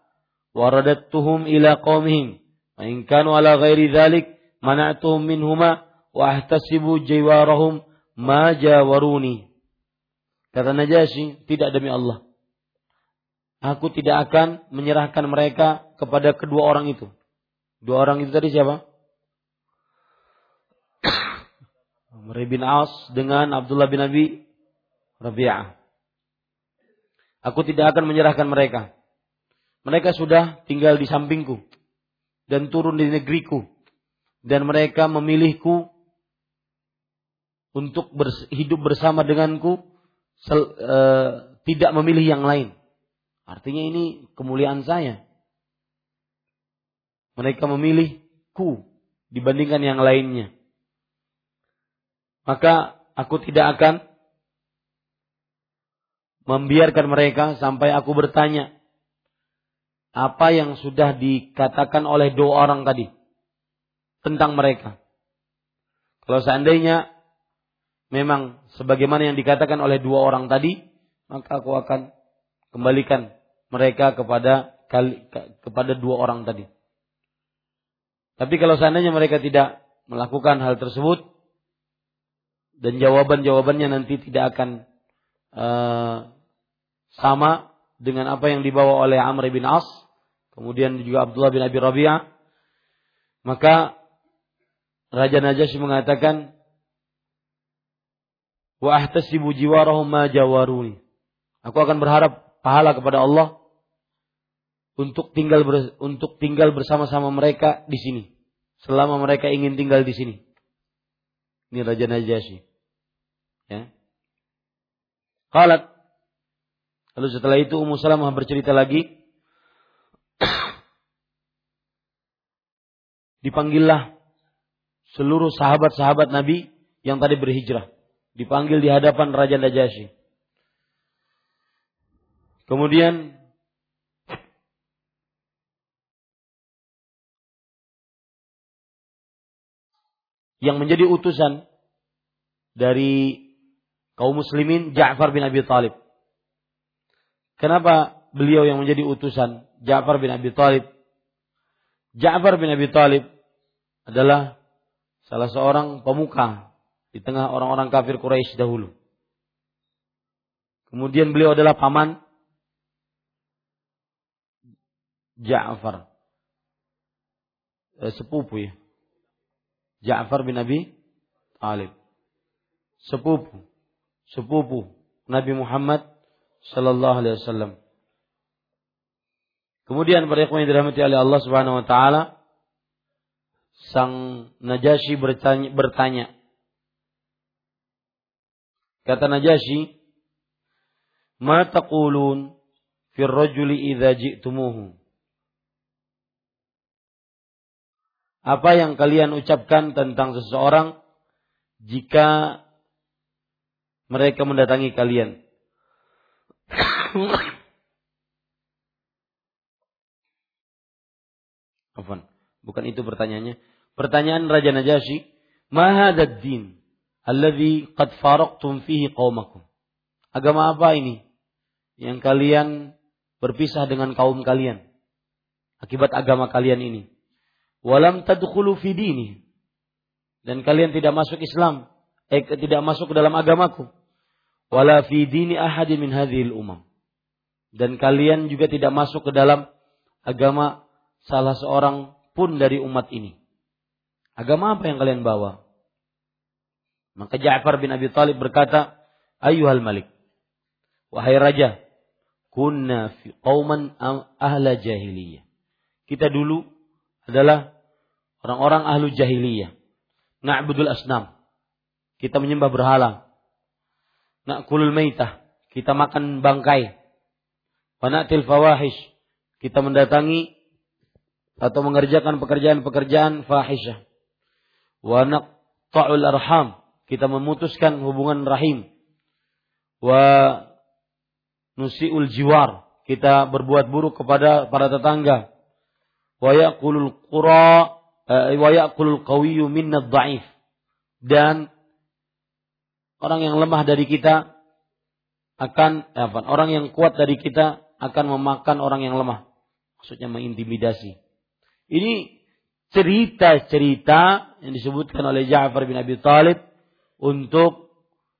ورددتهم إلى قومهم وإن كانوا على غير ذلك منعتهم منهما وأحتسب جوارهم ما جاوروني Kata Najasyi, tidak demi Allah. Aku tidak akan menyerahkan mereka kepada kedua orang itu. Dua orang itu tadi siapa? Amr bin As dengan Abdullah bin Abi Rabi'ah. Aku tidak akan menyerahkan mereka. Mereka sudah tinggal di sampingku dan turun di negeriku dan mereka memilihku untuk hidup bersama denganku sel, e, tidak memilih yang lain. Artinya ini kemuliaan saya. Mereka memilihku dibandingkan yang lainnya. Maka aku tidak akan membiarkan mereka sampai aku bertanya apa yang sudah dikatakan oleh dua orang tadi tentang mereka. Kalau seandainya memang sebagaimana yang dikatakan oleh dua orang tadi, maka aku akan kembalikan mereka kepada kepada dua orang tadi. Tapi kalau seandainya mereka tidak melakukan hal tersebut dan jawaban-jawabannya nanti tidak akan uh, sama dengan apa yang dibawa oleh Amr bin As, kemudian juga Abdullah bin Abi Rabi'ah, maka Raja Najasyi mengatakan, Wa ahtasibu jiwarahum jawaruni. Aku akan berharap pahala kepada Allah untuk tinggal ber, untuk tinggal bersama-sama mereka di sini selama mereka ingin tinggal di sini. Ini Raja Najasyi. Ya. Qalat. Lalu setelah itu Ummu Salamah bercerita lagi. Dipanggillah seluruh sahabat-sahabat Nabi yang tadi berhijrah. Dipanggil di hadapan Raja Najasyi. Kemudian yang menjadi utusan dari kaum muslimin Ja'far bin Abi Talib. Kenapa beliau yang menjadi utusan Ja'far bin Abi Talib? Ja'far bin Abi Talib adalah salah seorang pemuka di tengah orang-orang kafir Quraisy dahulu. Kemudian beliau adalah paman Ja'far. Eh, sepupu ya. Ja'far bin Abi Talib. Sepupu, sepupu Nabi Muhammad sallallahu alaihi wasallam. Kemudian para ikhwan yang dirahmati oleh Allah Subhanahu wa taala, sang Najasyi bertanya, bertanya. Kata Najasyi, "Ma taqulun fi rajuli idza ji'tumuhu?" Apa yang kalian ucapkan tentang seseorang jika mereka mendatangi kalian? Bukan itu pertanyaannya. Pertanyaan Raja Najasyi, "Ma hadzal din alladhi qad faraqtum fihi qaumakum?" Agama apa ini yang kalian berpisah dengan kaum kalian akibat agama kalian ini? Walam tadkhulu fi. Dan kalian tidak masuk Islam, eh, tidak masuk ke dalam agamaku. Wala fi dini ahadin min hadhil umam. Dan kalian juga tidak masuk ke dalam agama salah seorang pun dari umat ini. Agama apa yang kalian bawa? Maka Ja'far bin Abi Talib berkata, Ayuhal Malik, wahai raja, kunna fi qauman ahla jahiliyah. Kita dulu adalah orang-orang ahlu jahiliyah. Na'budul asnam. Kita menyembah berhala. Na'kulul maitah. Kita makan bangkai. Wa na'til fawahish. Kita mendatangi atau mengerjakan pekerjaan-pekerjaan fahisyah. Wa naqta'ul arham, kita memutuskan hubungan rahim. Wa nusiul jiwar, kita berbuat buruk kepada para tetangga. Dan orang yang lemah dari kita akan eh, apa? Orang yang kuat dari kita akan memakan orang yang lemah. Maksudnya mengintimidasi. Ini cerita-cerita yang disebutkan oleh Ja'far bin Abi Talib untuk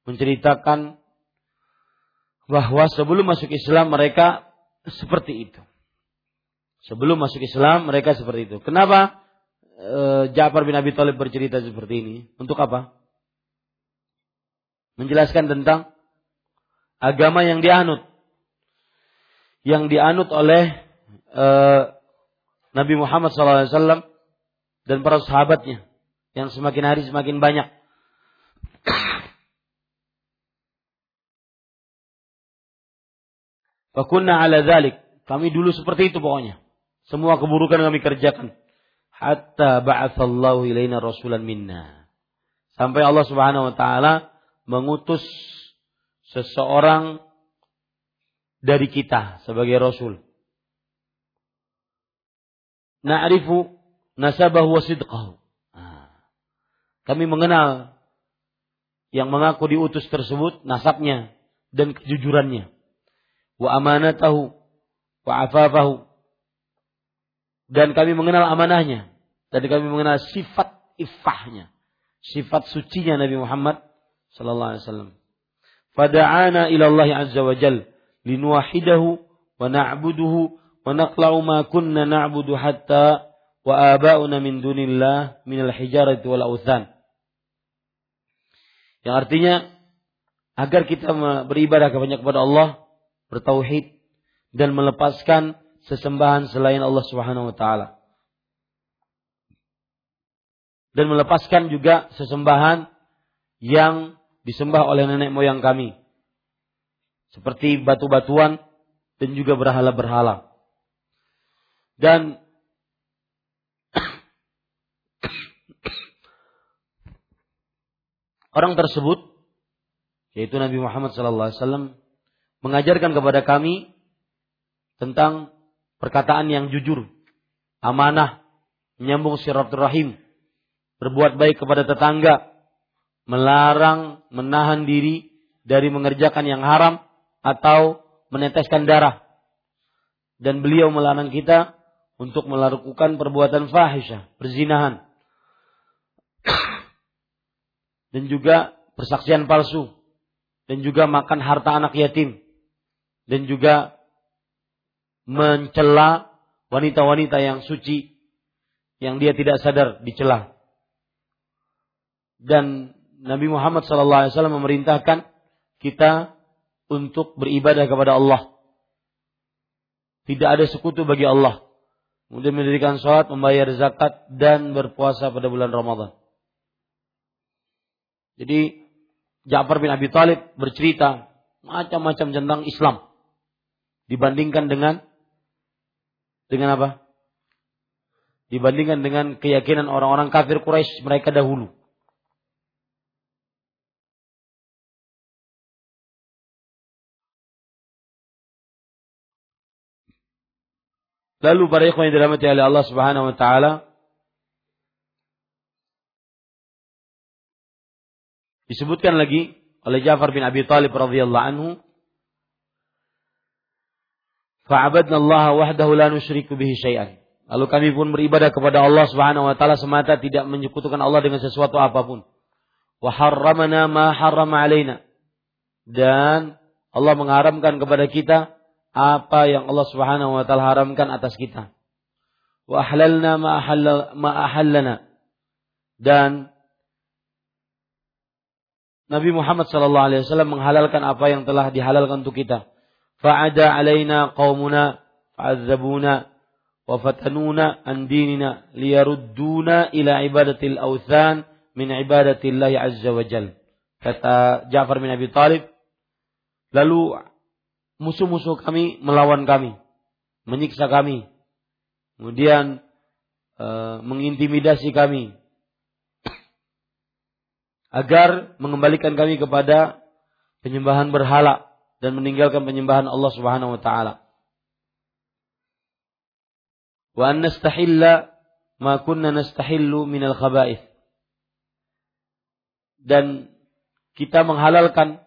menceritakan bahwa sebelum masuk Islam mereka seperti itu. Sebelum masuk Islam mereka seperti itu. Kenapa e, Ja'far bin Abi Thalib bercerita seperti ini? Untuk apa? Menjelaskan tentang agama yang dianut. Yang dianut oleh e, Nabi Muhammad SAW dan para sahabatnya yang semakin hari semakin banyak. Fakunna ala dhalik. Kami dulu seperti itu pokoknya. Semua keburukan kami kerjakan. Hatta ba'athallahu ilaina rasulan minna. Sampai Allah subhanahu wa ta'ala mengutus seseorang dari kita sebagai rasul na'rifu nasabahu wa sidqahu. Nah, kami mengenal yang mengaku diutus tersebut nasabnya dan kejujurannya. Wa amanatahu wa afafahu. Dan kami mengenal amanahnya dan kami mengenal sifat iffahnya, sifat sucinya Nabi Muhammad sallallahu alaihi wasallam. Fada'ana ila Allah azza wa jal linuwahidahu wa na'buduhu wa naqla'u ma kunna na'budu hatta wa aba'una min dunillah minal hijarati wal authan. Yang artinya agar kita beribadah kebanyak kepada Allah, bertauhid dan melepaskan sesembahan selain Allah Subhanahu wa taala. Dan melepaskan juga sesembahan yang disembah oleh nenek moyang kami. Seperti batu-batuan dan juga berhala-berhala. Dan orang tersebut yaitu Nabi Muhammad SAW mengajarkan kepada kami tentang perkataan yang jujur, amanah, menyambung silaturahim, berbuat baik kepada tetangga, melarang menahan diri dari mengerjakan yang haram atau meneteskan darah. Dan beliau melarang kita untuk melakukan perbuatan fahisyah, perzinahan. Dan juga persaksian palsu. Dan juga makan harta anak yatim. Dan juga mencela wanita-wanita yang suci yang dia tidak sadar dicela. Dan Nabi Muhammad SAW memerintahkan kita untuk beribadah kepada Allah. Tidak ada sekutu bagi Allah kemudian mendirikan sholat, membayar zakat, dan berpuasa pada bulan Ramadan. Jadi Ja'far bin Abi Talib bercerita macam-macam tentang Islam dibandingkan dengan dengan apa? dibandingkan dengan keyakinan orang-orang kafir Quraisy mereka dahulu. Lalu para ikhwan yang dirahmati oleh Allah Subhanahu wa taala disebutkan lagi oleh Ja'far bin Abi Thalib radhiyallahu anhu Fa'abadna Allah wahdahu la nusyriku bihi syai'an. Lalu kami pun beribadah kepada Allah Subhanahu wa taala semata tidak menyekutukan Allah dengan sesuatu apa pun. Wa harramana ma harrama alaina. Dan Allah mengharamkan kepada kita apa yang Allah Subhanahu wa taala haramkan atas kita. Wa ahlalna ma ahalla ma ahallana. Dan Nabi Muhammad sallallahu alaihi wasallam menghalalkan apa yang telah dihalalkan untuk kita. Alaina qaumuna fa'adzabuna wa fatanuna an dinina liyarudduna ila ibadatil awthan min ibadatillahi azza wa jal. Kata Ja'far bin Abi Talib. Lalu musuh-musuh kami melawan kami, menyiksa kami, kemudian e, mengintimidasi kami, agar mengembalikan kami kepada penyembahan berhala dan meninggalkan penyembahan Allah Subhanahu wa taala. Wa an nastahilla ma kunna nastahillu minal khaba'ith. Dan kita menghalalkan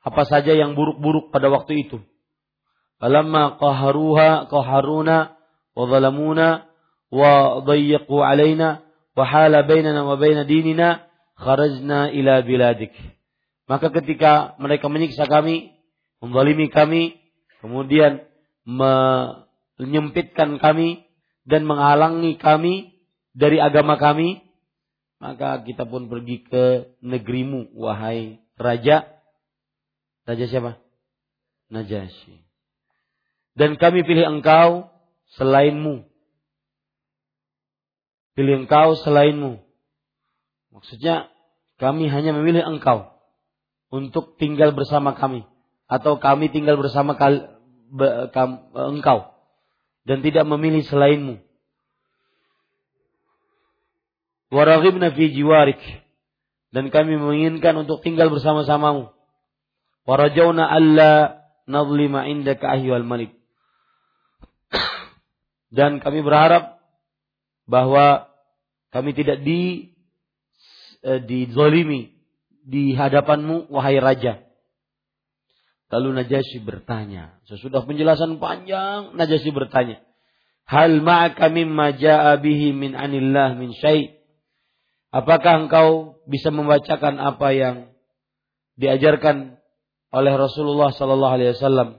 apa saja yang buruk-buruk pada waktu itu. Falamma qaharuha qaharuna wa zalamuna wa dayyaqu alaina wa hala bainana wa baina dinina kharajna ila biladik. Maka ketika mereka menyiksa kami, menzalimi kami, kemudian menyempitkan kami dan menghalangi kami dari agama kami, maka kita pun pergi ke negerimu, wahai raja Raja siapa? Najasyi. Dan kami pilih engkau selainmu. Pilih engkau selainmu. Maksudnya kami hanya memilih engkau untuk tinggal bersama kami. Atau kami tinggal bersama kal, be, kam, engkau. Dan tidak memilih selainmu. Waraghibna fi jiwarik. Dan kami menginginkan untuk tinggal bersama-samamu. Warajawna alla nadlima indaka ahyual malik. Dan kami berharap bahwa kami tidak di eh, dizolimi di hadapanmu wahai raja. Lalu Najasyi bertanya. Sesudah penjelasan panjang, Najasyi bertanya. Hal ma'aka mimma ja'a min anillah min syai' Apakah engkau bisa membacakan apa yang diajarkan oleh Rasulullah sallallahu alaihi wasallam.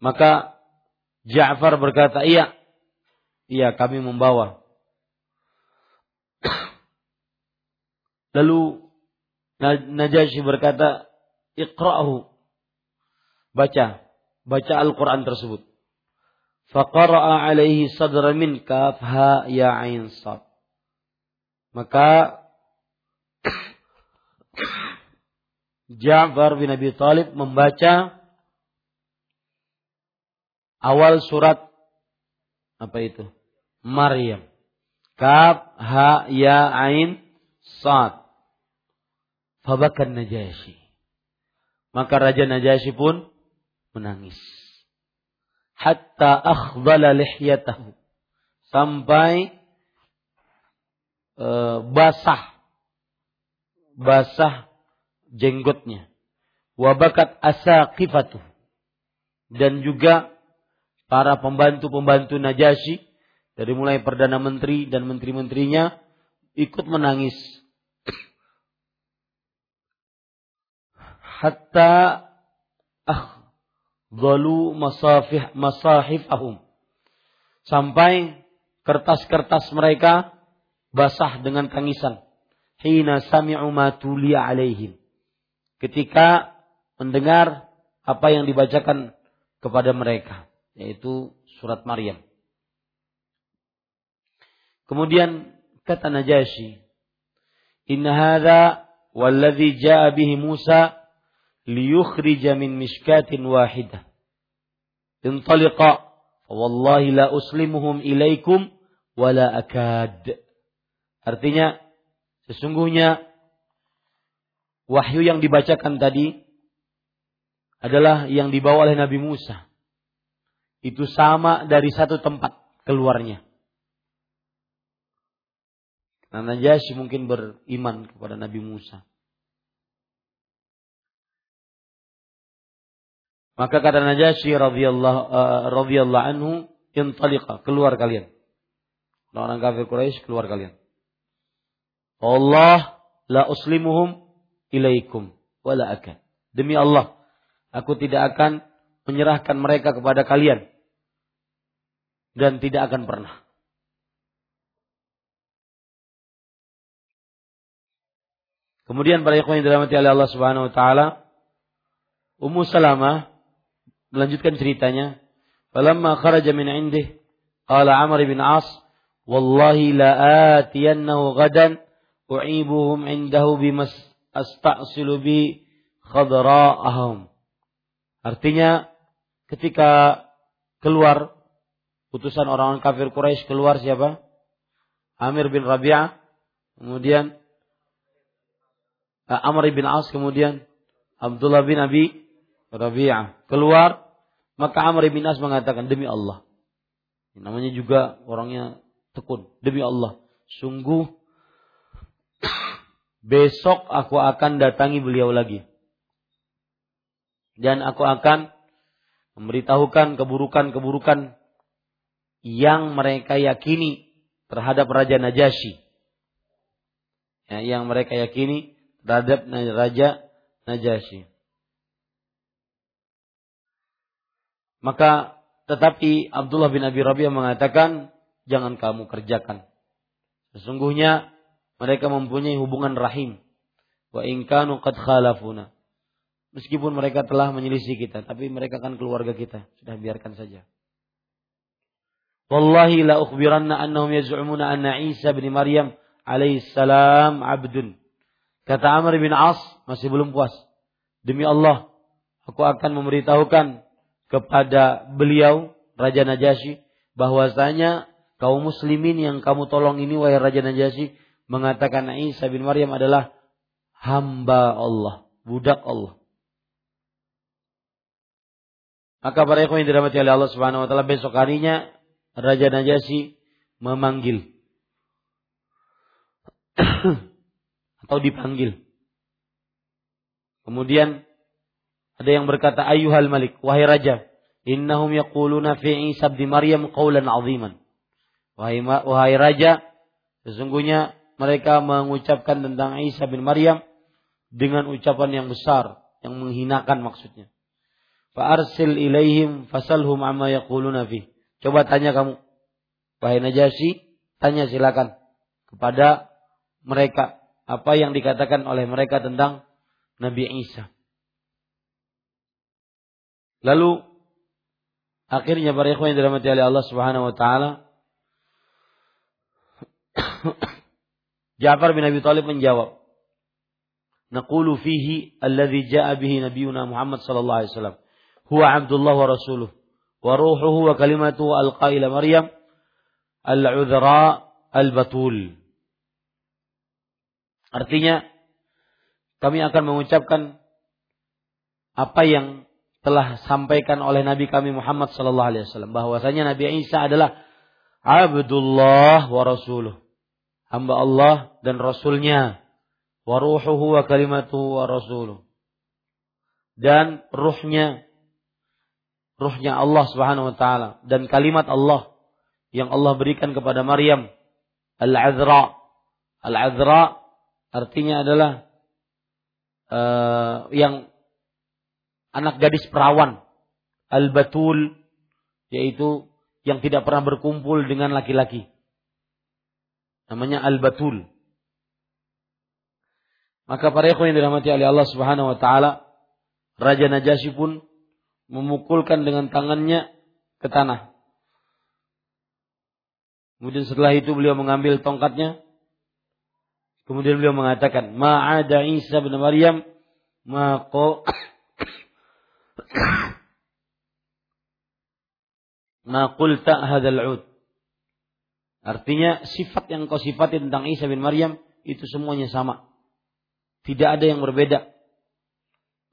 Maka Ja'far berkata, "Iya. Iya, kami membawa." Lalu Najasyi berkata, "Iqra'hu." Baca, baca Al-Qur'an tersebut. Faqara'a alaihi sadra min kaf ha ya ain sad. Maka Ja'far bin Abi Talib membaca awal surat apa itu? Maryam. Kaf, ha, ya, ain, sad. Fabakan Najasyi. Maka Raja Najasyi pun menangis. Hatta akhdala lihyatahu. Sampai uh, basah. Basah jenggotnya. Wabakat asaqifatuh. Dan juga para pembantu-pembantu Najasyi dari mulai perdana menteri dan menteri-menterinya ikut menangis. Hatta zalu masafih masahifahum. Sampai kertas-kertas mereka basah dengan tangisan. Hina sami'u ma tuliya alaihim ketika mendengar apa yang dibacakan kepada mereka yaitu surat Maryam. Kemudian kata Najasyi, "Inna hadza walladhi jaa bihi Musa liyukhrija min mishkatin wahidah. Intaliqa Wallahi la uslimuhum ilaikum wala akad. Artinya sesungguhnya wahyu yang dibacakan tadi adalah yang dibawa oleh Nabi Musa. Itu sama dari satu tempat keluarnya. Nah, Najasyi mungkin beriman kepada Nabi Musa. Maka kata Najasyi radhiyallahu uh, radhiyallahu anhu, "Intaliqa, keluar kalian." Orang kafir Quraisy keluar kalian. Allah la uslimuhum ilaikum wala akan. Demi Allah, aku tidak akan menyerahkan mereka kepada kalian dan tidak akan pernah. Kemudian para ikhwan yang dirahmati oleh Allah Subhanahu wa taala, Ummu Salamah melanjutkan ceritanya. Falamma kharaja min indih qala Amr bin As wallahi la atiyannahu gadan u'ibuhum indahu bimas astasilu bi khadra'ahum. Artinya ketika keluar utusan orang-orang kafir Quraisy keluar siapa? Amir bin Rabi'ah, kemudian Amr bin As, kemudian Abdullah bin Abi Rabi'ah keluar maka Amr bin As mengatakan demi Allah. Namanya juga orangnya tekun. Demi Allah, sungguh besok aku akan datangi beliau lagi. Dan aku akan memberitahukan keburukan-keburukan yang mereka yakini terhadap Raja Najasyi. Ya, yang mereka yakini terhadap Raja Najasyi. Maka tetapi Abdullah bin Abi Rabi'ah mengatakan jangan kamu kerjakan. Sesungguhnya mereka mempunyai hubungan rahim. Wa in kanu qad khalafuna. Meskipun mereka telah menyelisih kita, tapi mereka kan keluarga kita. Sudah biarkan saja. Wallahi la ukhbiranna annahum yaz'umuna anna Isa bin Maryam alaihi salam abdun. Kata Amr bin As masih belum puas. Demi Allah, aku akan memberitahukan kepada beliau Raja Najasyi bahwasanya kaum muslimin yang kamu tolong ini wahai Raja Najasyi mengatakan Isa bin Maryam adalah hamba Allah, budak Allah. Maka para ikhwan yang dirahmati oleh Allah Subhanahu wa taala besok harinya Raja Najasyi memanggil atau dipanggil. Kemudian ada yang berkata ayuhal malik, wahai raja, innahum yaquluna fi Isa bin Maryam qawlan aziman. Wahai, wahai raja, sesungguhnya mereka mengucapkan tentang Isa bin Maryam dengan ucapan yang besar, yang menghinakan maksudnya. Fa arsil ilaihim fasalhum amma yaquluna fi. Coba tanya kamu. Wahai Najasyi, tanya silakan kepada mereka apa yang dikatakan oleh mereka tentang Nabi Isa. Lalu akhirnya para ikhwan yang dirahmati oleh Allah Subhanahu wa taala Ja'far bin Abi Thalib menjawab Naqulu fihi alladhi ja'a bihi nabiyuna Muhammad sallallahu alaihi wasallam. Huwa Abdullah wa rasuluh wa ruhuhu wa kalimatuhu alqa ila Maryam al-udhra al-batul. Artinya kami akan mengucapkan apa yang telah sampaikan oleh Nabi kami Muhammad sallallahu alaihi wasallam bahwasanya Nabi Isa adalah Abdullah wa rasuluh. Hamba Allah dan rasulnya. Wa ruhuhu wa kalimatuhu wa rasuluh. Dan ruhnya ruhnya Allah Subhanahu wa taala dan kalimat Allah yang Allah berikan kepada Maryam Al-Azra. Al-Azra artinya adalah uh, yang anak gadis perawan al-batul yaitu yang tidak pernah berkumpul dengan laki-laki. Namanya al-batul. Maka para ikhwan yang dirahmati oleh Allah Subhanahu wa taala, Raja Najasyi pun memukulkan dengan tangannya ke tanah. Kemudian setelah itu beliau mengambil tongkatnya. Kemudian beliau mengatakan, "Ma'ada Isa bin Maryam maqo ma qulta hadzal ud. Artinya sifat yang kau sifati tentang Isa bin Maryam itu semuanya sama. Tidak ada yang berbeda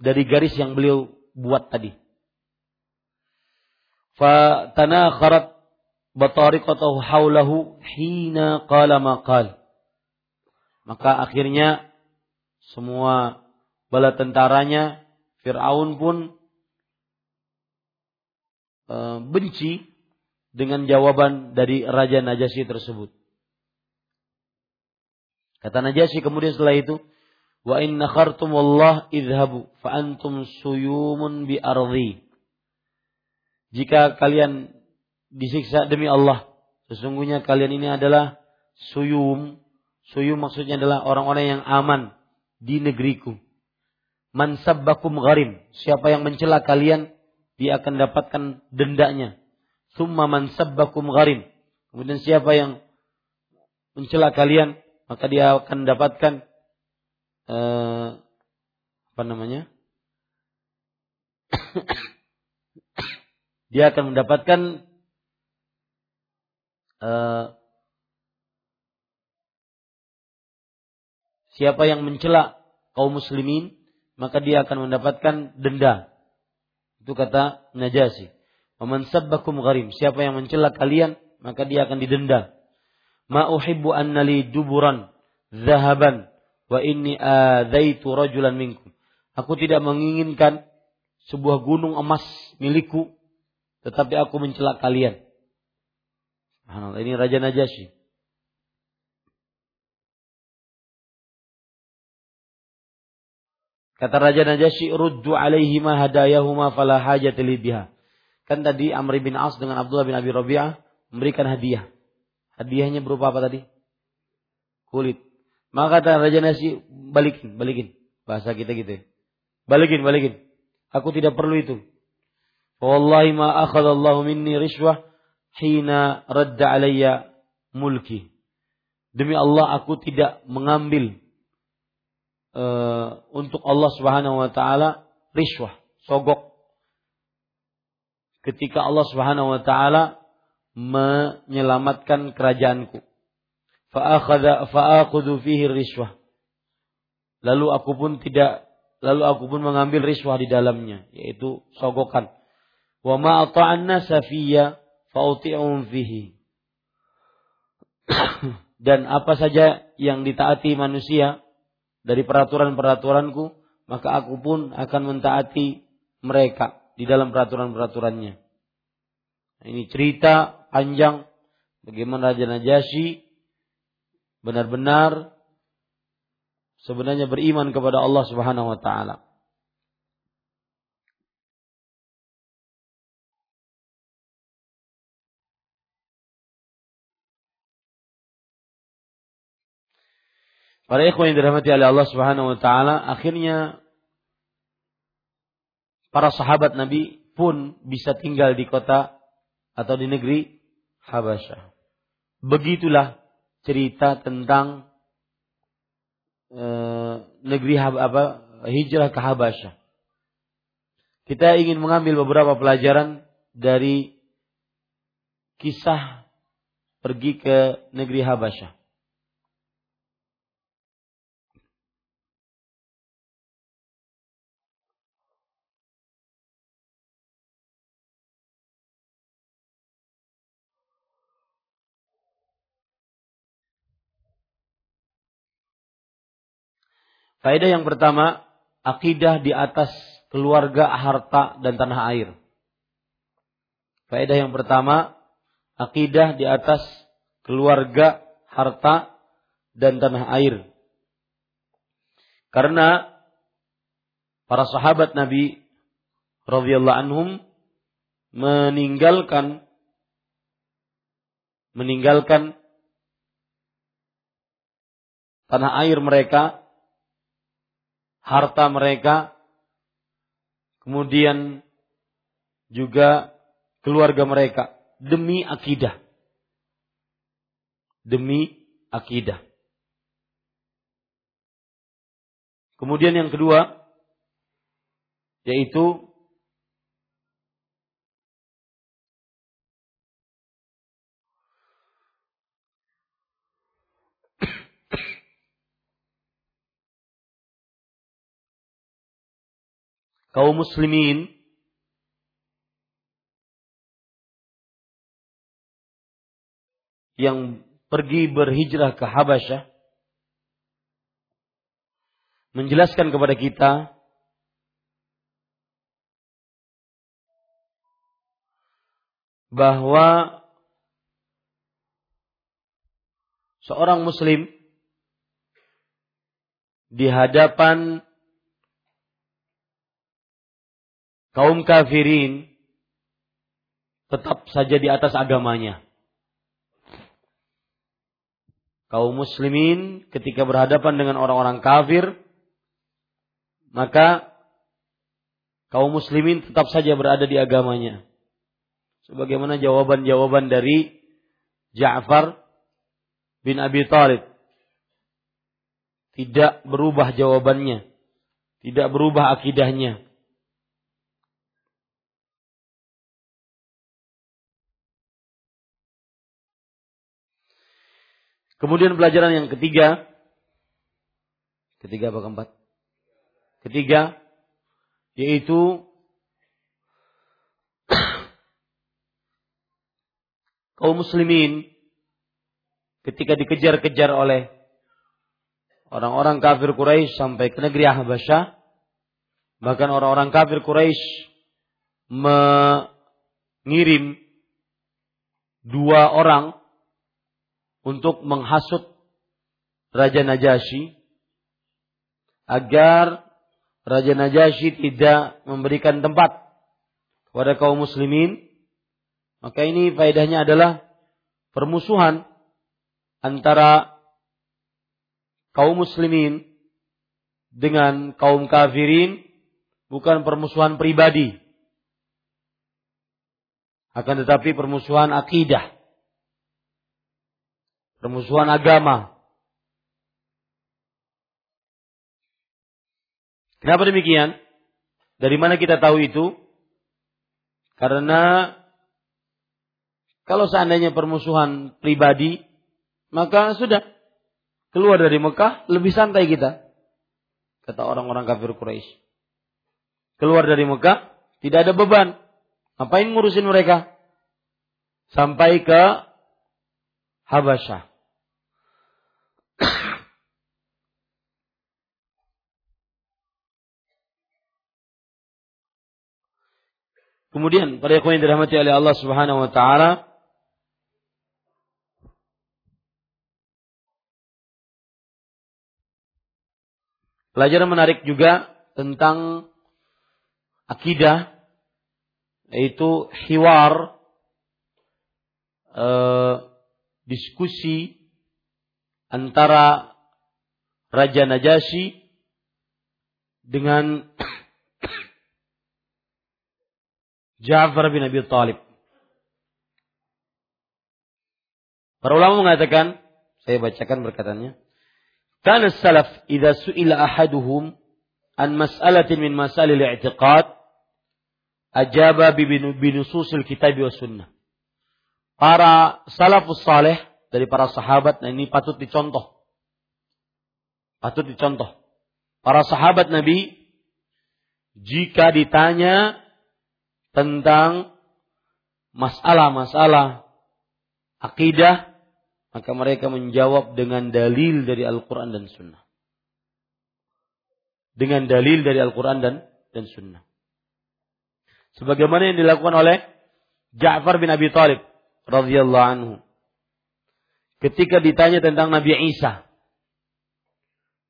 dari garis yang beliau buat tadi. Fatanakharat batariqatahu haulahu hina qala maqal. Maka akhirnya semua bala tentaranya Fir'aun pun benci dengan jawaban dari Raja Najasyi tersebut. Kata Najasyi kemudian setelah itu, wa in nakhartum wallah idhabu fa antum suyumun bi ardi. Jika kalian disiksa demi Allah, sesungguhnya kalian ini adalah suyum. Suyum maksudnya adalah orang-orang yang aman di negeriku. Man sabbakum gharim. Siapa yang mencela kalian, dia akan dapatkan dendanya. Summa man sabbakum gharim. Kemudian siapa yang mencela kalian, maka dia akan mendapatkan eh, apa namanya? dia akan mendapatkan eh, siapa yang mencela kaum muslimin, maka dia akan mendapatkan denda. Itu kata Najasi. Waman sabbakum gharim. Siapa yang mencela kalian, maka dia akan didenda. Ma uhibbu annali duburan zahaban wa inni adzaitu rajulan minkum. Aku tidak menginginkan sebuah gunung emas milikku, tetapi aku mencela kalian. Ini Raja Najasyi. Kata Raja Najasyi, "Ruddu alaihima hadayahuma fala biha." Kan tadi Amr bin As dengan Abdullah bin Abi Rabi'ah memberikan hadiah. Hadiahnya berupa apa tadi? Kulit. Maka kata Raja Nasi, balikin, balikin. Bahasa kita gitu. Balikin, balikin. Aku tidak perlu itu. Wallahi ma akhadallahu minni rishwah hina radda alayya mulki. Demi Allah aku tidak mengambil uh, untuk Allah Subhanahu wa taala rishwah, sogok ketika Allah Subhanahu wa taala menyelamatkan kerajaanku. Fihi rishwah. Lalu aku pun tidak lalu aku pun mengambil riswah di dalamnya yaitu sogokan. Wa ma ata'anna. Dan apa saja yang ditaati manusia dari peraturan-peraturanku, maka aku pun akan mentaati mereka di dalam peraturan-peraturannya. Nah, ini cerita panjang bagaimana Raja Najasyi benar-benar sebenarnya beriman kepada Allah Subhanahu wa taala. Para ikhwan yang dirahmati oleh Allah Subhanahu wa taala, akhirnya para sahabat Nabi pun bisa tinggal di kota atau di negeri Habasyah. Begitulah cerita tentang e, negeri apa hijrah ke Habasyah. Kita ingin mengambil beberapa pelajaran dari kisah pergi ke negeri Habasyah. Faedah yang pertama, akidah di atas keluarga, harta, dan tanah air. Faedah yang pertama, akidah di atas keluarga, harta, dan tanah air. Karena para sahabat Nabi radhiyallahu anhum meninggalkan meninggalkan tanah air mereka harta mereka, kemudian juga keluarga mereka demi akidah. Demi akidah. Kemudian yang kedua yaitu kaum muslimin. Yang pergi berhijrah ke Habasyah. Menjelaskan kepada kita. Bahwa seorang muslim di hadapan kaum kafirin tetap saja di atas agamanya. Kaum muslimin ketika berhadapan dengan orang-orang kafir maka kaum muslimin tetap saja berada di agamanya. Sebagaimana jawaban-jawaban dari Ja'far bin Abi Thalib tidak berubah jawabannya. Tidak berubah akidahnya Kemudian pelajaran yang ketiga. Ketiga apa keempat? Ketiga. Yaitu. kaum muslimin. Ketika dikejar-kejar oleh orang-orang kafir Quraisy sampai ke negeri Habasyah. Bahkan orang-orang kafir Quraisy mengirim dua orang untuk menghasut Raja Najasyi agar Raja Najasyi tidak memberikan tempat kepada kaum muslimin. Maka ini faedahnya adalah permusuhan antara kaum muslimin dengan kaum kafirin bukan permusuhan pribadi. Akan tetapi permusuhan akidah permusuhan agama. Kenapa demikian? Dari mana kita tahu itu? Karena kalau seandainya permusuhan pribadi, maka sudah keluar dari Mekah lebih santai kita. Kata orang-orang kafir Quraisy. Keluar dari Mekah tidak ada beban. Ngapain ngurusin mereka? Sampai ke Habasyah. Kemudian pada yang dirahmati oleh Allah Subhanahu wa taala Pelajaran menarik juga tentang akidah yaitu hiwar eh, diskusi antara Raja Najasyi dengan Ja'far bin Abi Talib. Para ulama mengatakan, saya bacakan berkatanya. Kana salaf idza su'ila ahaduhum an mas'alatin min masalil i'tiqad ajaba bi binususil kitab wa sunnah. Para salafus saleh dari para sahabat nah ini patut dicontoh. Patut dicontoh. Para sahabat Nabi jika ditanya tentang masalah-masalah akidah, maka mereka menjawab dengan dalil dari Al-Quran dan Sunnah. Dengan dalil dari Al-Quran dan, dan Sunnah. Sebagaimana yang dilakukan oleh Ja'far bin Abi Talib radhiyallahu anhu. Ketika ditanya tentang Nabi Isa,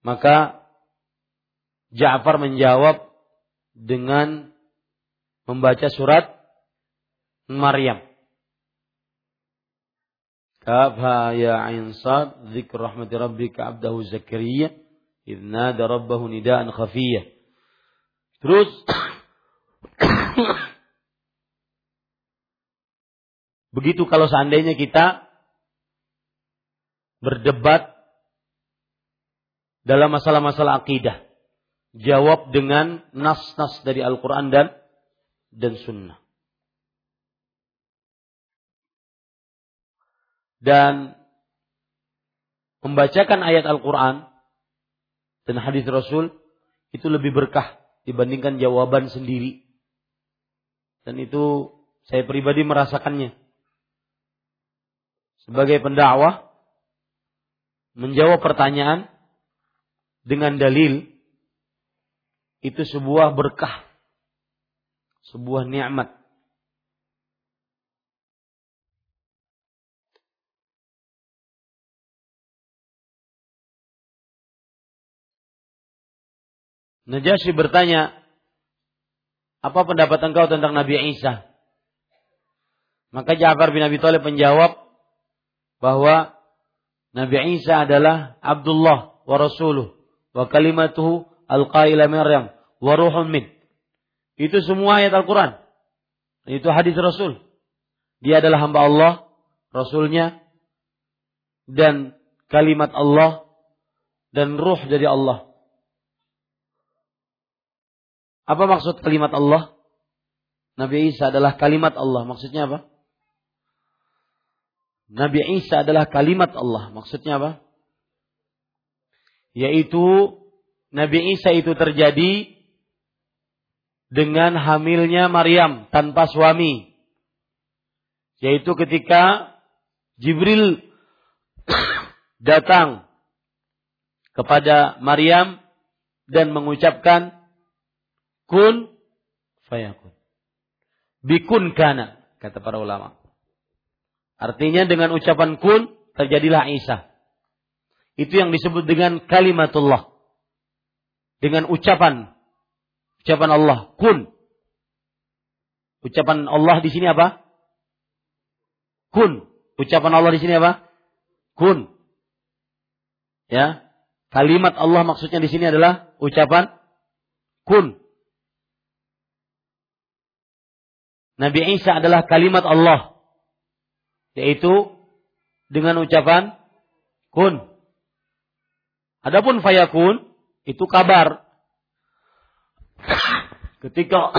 maka Ja'far menjawab dengan membaca surat Maryam. Kafha ya ain sad dzikr rahmati rabbika abdahu Zakaria idh nada rabbahu nidaan khafiyya. Terus Begitu kalau seandainya kita berdebat dalam masalah-masalah akidah. Jawab dengan nas-nas dari Al-Quran dan dan sunnah. Dan membacakan ayat Al-Quran dan hadis Rasul itu lebih berkah dibandingkan jawaban sendiri. Dan itu saya pribadi merasakannya. Sebagai pendakwah, menjawab pertanyaan dengan dalil itu sebuah berkah, sebuah nikmat. Najasyi bertanya, apa pendapat engkau tentang Nabi Isa? Maka Ja'far bin Abi Thalib menjawab bahwa Nabi Isa adalah Abdullah wa Rasuluh wa kalimatuhu al-qaila Maryam wa ruhun min. Itu semua ayat Al-Quran. Itu hadis Rasul. Dia adalah hamba Allah, Rasulnya, dan kalimat Allah, dan ruh dari Allah. Apa maksud kalimat Allah? Nabi Isa adalah kalimat Allah. Maksudnya apa? Nabi Isa adalah kalimat Allah. Maksudnya apa? Yaitu Nabi Isa itu terjadi dengan hamilnya Maryam tanpa suami. Yaitu ketika Jibril datang kepada Maryam dan mengucapkan kun fayakun. Bikun kana, kata para ulama. Artinya dengan ucapan kun, terjadilah Isa. Itu yang disebut dengan kalimatullah. Dengan ucapan. Ucapan Allah, kun. Ucapan Allah di sini apa? Kun. Ucapan Allah di sini apa? Kun. Ya. Kalimat Allah maksudnya di sini adalah ucapan kun. Nabi Isa adalah kalimat Allah. Yaitu dengan ucapan kun. Adapun fayakun itu kabar. Ketika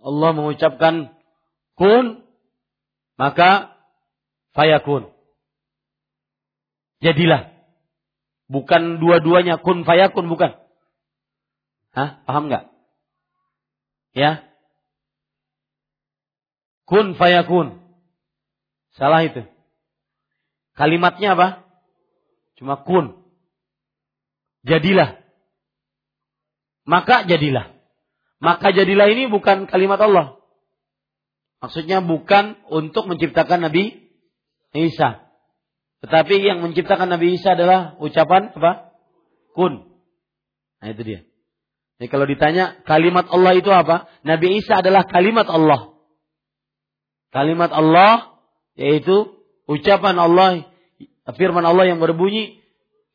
Allah mengucapkan kun, maka fayakun. Jadilah. Bukan dua-duanya kun fayakun, bukan. Hah? Paham nggak? Ya? Kun fayakun. Salah itu. Kalimatnya apa? Cuma kun. Jadilah. Maka jadilah. Maka jadilah ini bukan kalimat Allah. Maksudnya bukan untuk menciptakan Nabi Isa. Tetapi yang menciptakan Nabi Isa adalah ucapan apa? Kun. Nah itu dia. Jadi kalau ditanya kalimat Allah itu apa? Nabi Isa adalah kalimat Allah. Kalimat Allah yaitu ucapan Allah, firman Allah yang berbunyi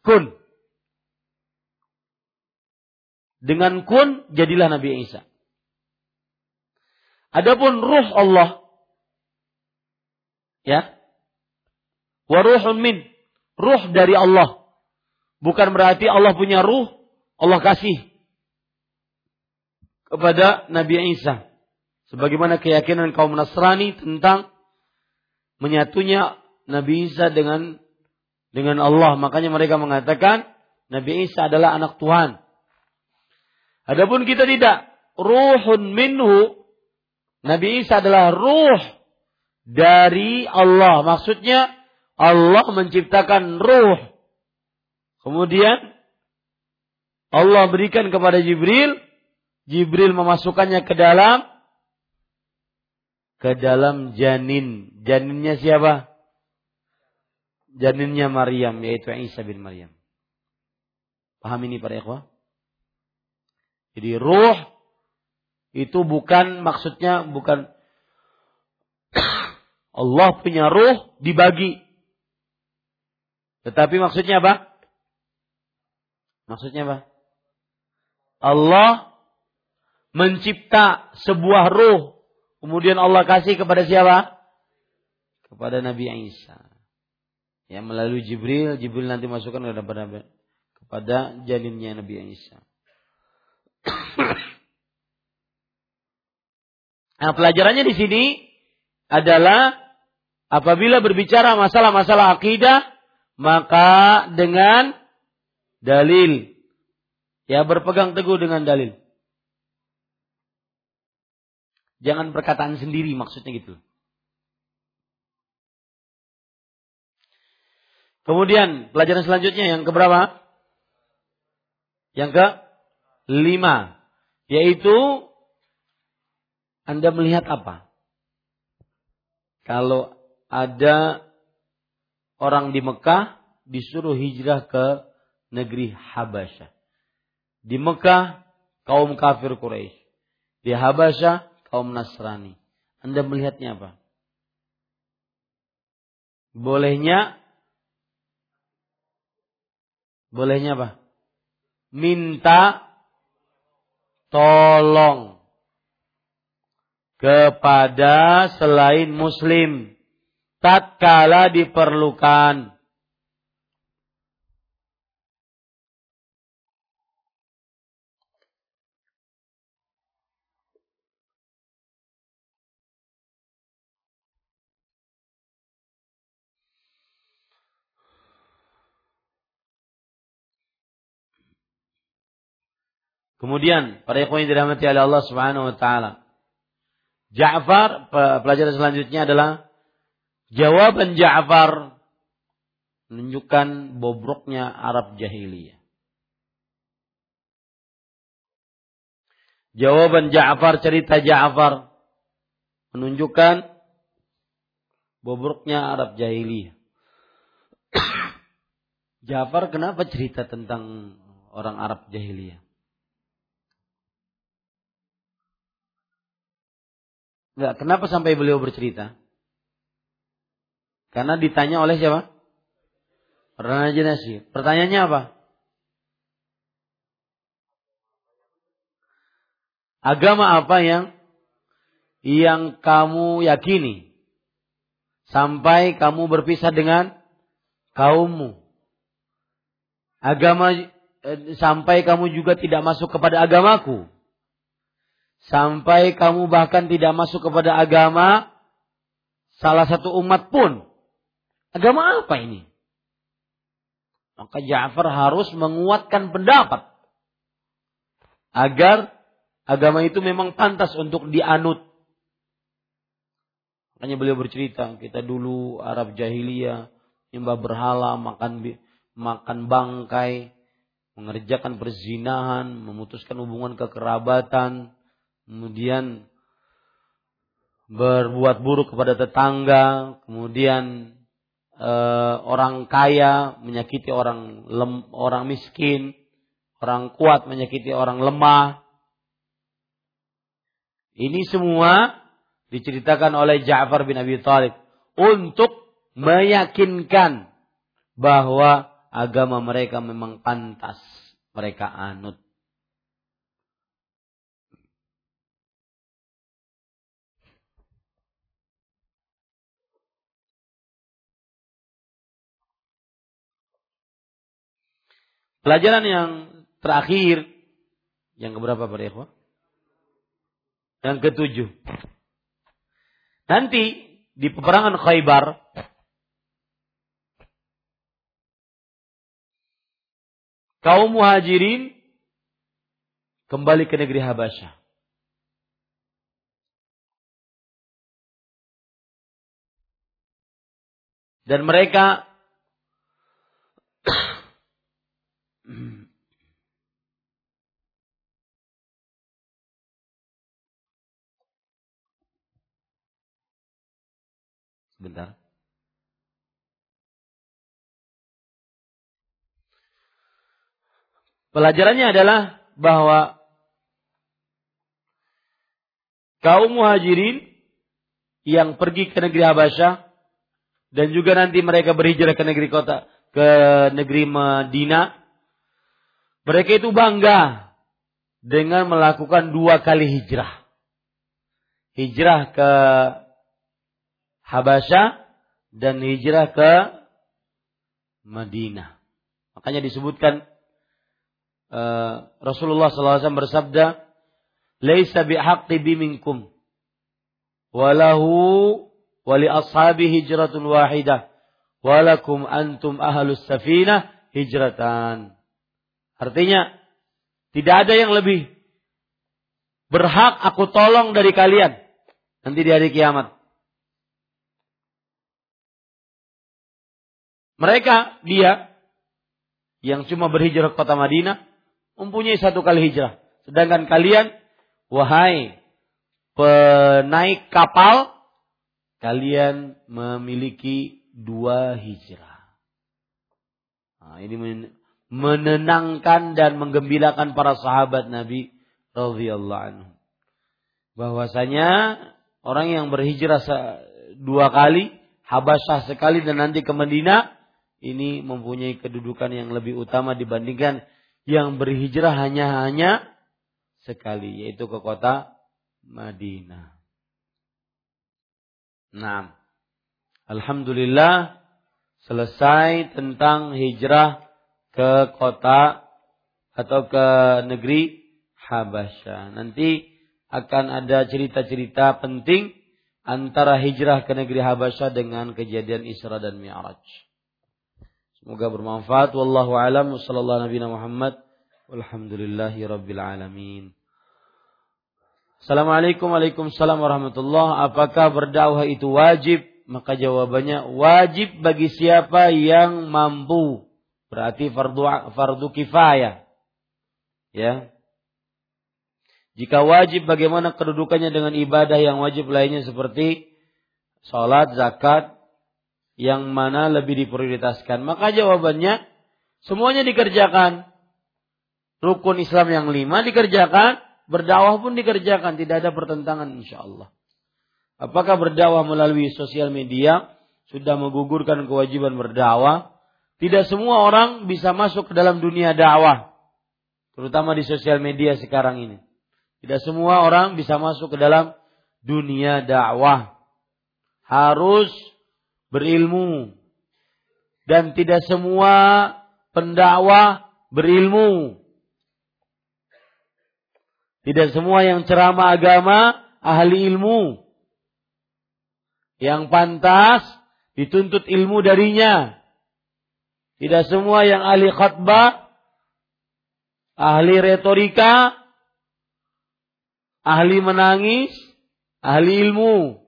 kun. Dengan kun jadilah Nabi Isa. Adapun ruh Allah ya. Waruhun min, ruh dari Allah. Bukan berarti Allah punya ruh, Allah kasih kepada Nabi Isa. Sebagaimana keyakinan kaum Nasrani tentang menyatunya Nabi Isa dengan dengan Allah. Makanya mereka mengatakan Nabi Isa adalah anak Tuhan. Adapun kita tidak. Ruhun minhu. Nabi Isa adalah ruh dari Allah. Maksudnya Allah menciptakan ruh. Kemudian Allah berikan kepada Jibril. Jibril memasukkannya ke dalam ke dalam janin. Janinnya siapa? Janinnya Maryam, yaitu Isa bin Maryam. Paham ini para ikhwah? Jadi ruh itu bukan maksudnya bukan Allah punya ruh dibagi. Tetapi maksudnya apa? Maksudnya apa? Allah mencipta sebuah ruh Kemudian Allah kasih kepada siapa? Kepada Nabi Isa. Ya melalui Jibril, Jibril nanti masukkan kepada kepada janinnya Nabi Isa. nah, pelajarannya di sini adalah apabila berbicara masalah-masalah akidah, maka dengan dalil. Ya berpegang teguh dengan dalil. Jangan perkataan sendiri maksudnya gitu. Kemudian pelajaran selanjutnya yang keberapa? Yang ke lima. Yaitu Anda melihat apa? Kalau ada orang di Mekah disuruh hijrah ke negeri Habasyah. Di Mekah kaum kafir Quraisy. Di Habasyah kaum Nasrani. Anda melihatnya apa? Bolehnya Bolehnya apa? Minta tolong kepada selain muslim tatkala diperlukan. Kemudian para ikhwan yang dirahmati oleh Allah Subhanahu wa taala. Ja'far pelajaran selanjutnya adalah jawaban Ja'far menunjukkan bobroknya Arab jahiliyah. Jawaban Ja'far cerita Ja'far menunjukkan bobroknya Arab jahiliyah. Ja'far kenapa cerita tentang orang Arab jahiliyah? Enggak, kenapa sampai beliau bercerita? Karena ditanya oleh siapa? Raja Nasir. Pertanyaannya apa? Agama apa yang yang kamu yakini sampai kamu berpisah dengan kaummu? Agama eh, sampai kamu juga tidak masuk kepada agamaku. Sampai kamu bahkan tidak masuk kepada agama salah satu umat pun. Agama apa ini? Maka Ja'far harus menguatkan pendapat. Agar agama itu memang pantas untuk dianut. Makanya beliau bercerita, kita dulu Arab jahiliyah, nyembah berhala, makan makan bangkai, mengerjakan perzinahan, memutuskan hubungan kekerabatan, kemudian berbuat buruk kepada tetangga, kemudian e, orang kaya menyakiti orang lem, orang miskin, orang kuat menyakiti orang lemah. Ini semua diceritakan oleh Ja'far bin Abi Thalib untuk meyakinkan bahwa agama mereka memang pantas mereka anut. Pelajaran yang terakhir yang keberapa pada ikhwah? Yang ketujuh. Nanti di peperangan Khaybar kaum muhajirin kembali ke negeri Habasyah. Dan mereka Sebentar. Pelajarannya adalah bahwa kaum muhajirin yang pergi ke negeri Habasyah dan juga nanti mereka berhijrah ke negeri kota ke negeri Madinah mereka itu bangga dengan melakukan dua kali hijrah hijrah ke Habasyah dan hijrah ke Madinah. Makanya disebutkan uh, Rasulullah SAW bersabda, "Laisa bihaqqi biminkum walahu wali ashabi hijratun wahidah walakum antum ahlus safinah hijratan." Artinya, tidak ada yang lebih berhak aku tolong dari kalian nanti di hari kiamat. Mereka, dia yang cuma berhijrah ke kota Madinah mempunyai satu kali hijrah. Sedangkan kalian, wahai penaik kapal, kalian memiliki dua hijrah. Nah, ini menenangkan dan menggembirakan para sahabat Nabi radhiyallahu anhu. Bahwasanya orang yang berhijrah dua kali, Habasyah sekali dan nanti ke Madinah ini mempunyai kedudukan yang lebih utama dibandingkan yang berhijrah hanya hanya sekali yaitu ke kota Madinah. Nah, alhamdulillah selesai tentang hijrah ke kota atau ke negeri Habasyah. Nanti akan ada cerita-cerita penting antara hijrah ke negeri Habasyah dengan kejadian Isra dan Mi'raj. Semoga bermanfaat. Wallahu alam. Wassallallahu Nabi Muhammad. Walhamdulillahi Rabbil Alamin. Assalamualaikum Waalaikumsalam warahmatullah. Apakah berdakwah itu wajib? Maka jawabannya wajib bagi siapa yang mampu. Berarti fardu fardu kifayah. Ya. Jika wajib bagaimana kedudukannya dengan ibadah yang wajib lainnya seperti sholat, zakat, yang mana lebih diprioritaskan? Maka jawabannya semuanya dikerjakan. Rukun Islam yang lima dikerjakan, berdakwah pun dikerjakan, tidak ada pertentangan insya Allah. Apakah berdakwah melalui sosial media sudah menggugurkan kewajiban berdakwah? Tidak semua orang bisa masuk ke dalam dunia dakwah, terutama di sosial media sekarang ini. Tidak semua orang bisa masuk ke dalam dunia dakwah. Harus berilmu dan tidak semua pendakwah berilmu. Tidak semua yang ceramah agama ahli ilmu. Yang pantas dituntut ilmu darinya. Tidak semua yang ahli khutbah, ahli retorika, ahli menangis, ahli ilmu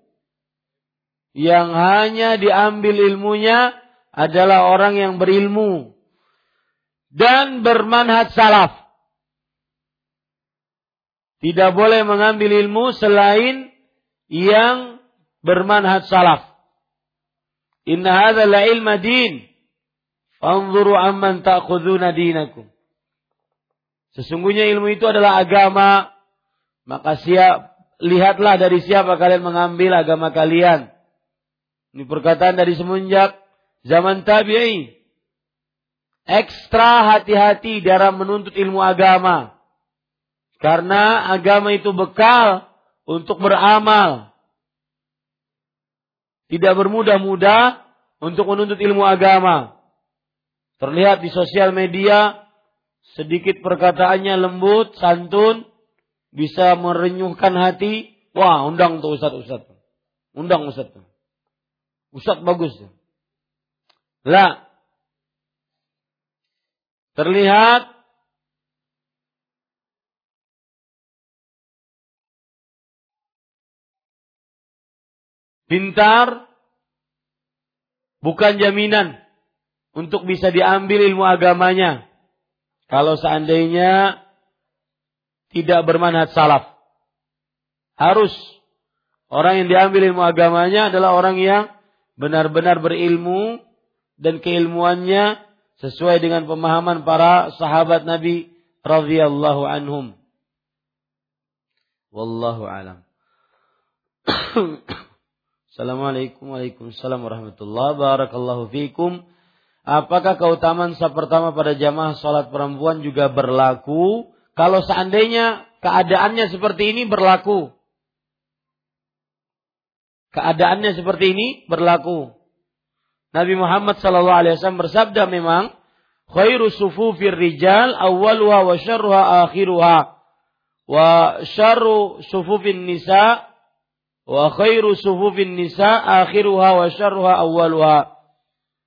yang hanya diambil ilmunya adalah orang yang berilmu dan bermanhaj salaf. Tidak boleh mengambil ilmu selain yang bermanhaj salaf. Inna hadha la ilma din. Fanzuru amman ta'khuduna dinakum. Sesungguhnya ilmu itu adalah agama. Maka siap, lihatlah dari siapa kalian mengambil agama kalian. Ini perkataan dari semenjak zaman tabi'i. Ekstra hati-hati dalam menuntut ilmu agama. Karena agama itu bekal untuk beramal. Tidak bermudah-mudah untuk menuntut ilmu agama. Terlihat di sosial media sedikit perkataannya lembut, santun, bisa merenyuhkan hati. Wah, undang tuh Ustaz-Ustaz. Undang Ustaz. Ustaz bagus. Lah. Terlihat pintar bukan jaminan untuk bisa diambil ilmu agamanya. Kalau seandainya tidak bermanhaj salaf. Harus orang yang diambil ilmu agamanya adalah orang yang benar-benar berilmu dan keilmuannya sesuai dengan pemahaman para sahabat Nabi radhiyallahu anhum. Wallahu alam. Assalamualaikum warahmatullahi Barakallahu fikum. Apakah keutamaan sah pertama pada jamaah sholat perempuan juga berlaku? Kalau seandainya keadaannya seperti ini berlaku keadaannya seperti ini berlaku. Nabi Muhammad wasallam bersabda memang khairu sufufir rijal awwaluha wa syarruha akhiruha wa syarru sufufin nisa wa khairu sufufin nisa akhiruha wa syarruha awwaluha.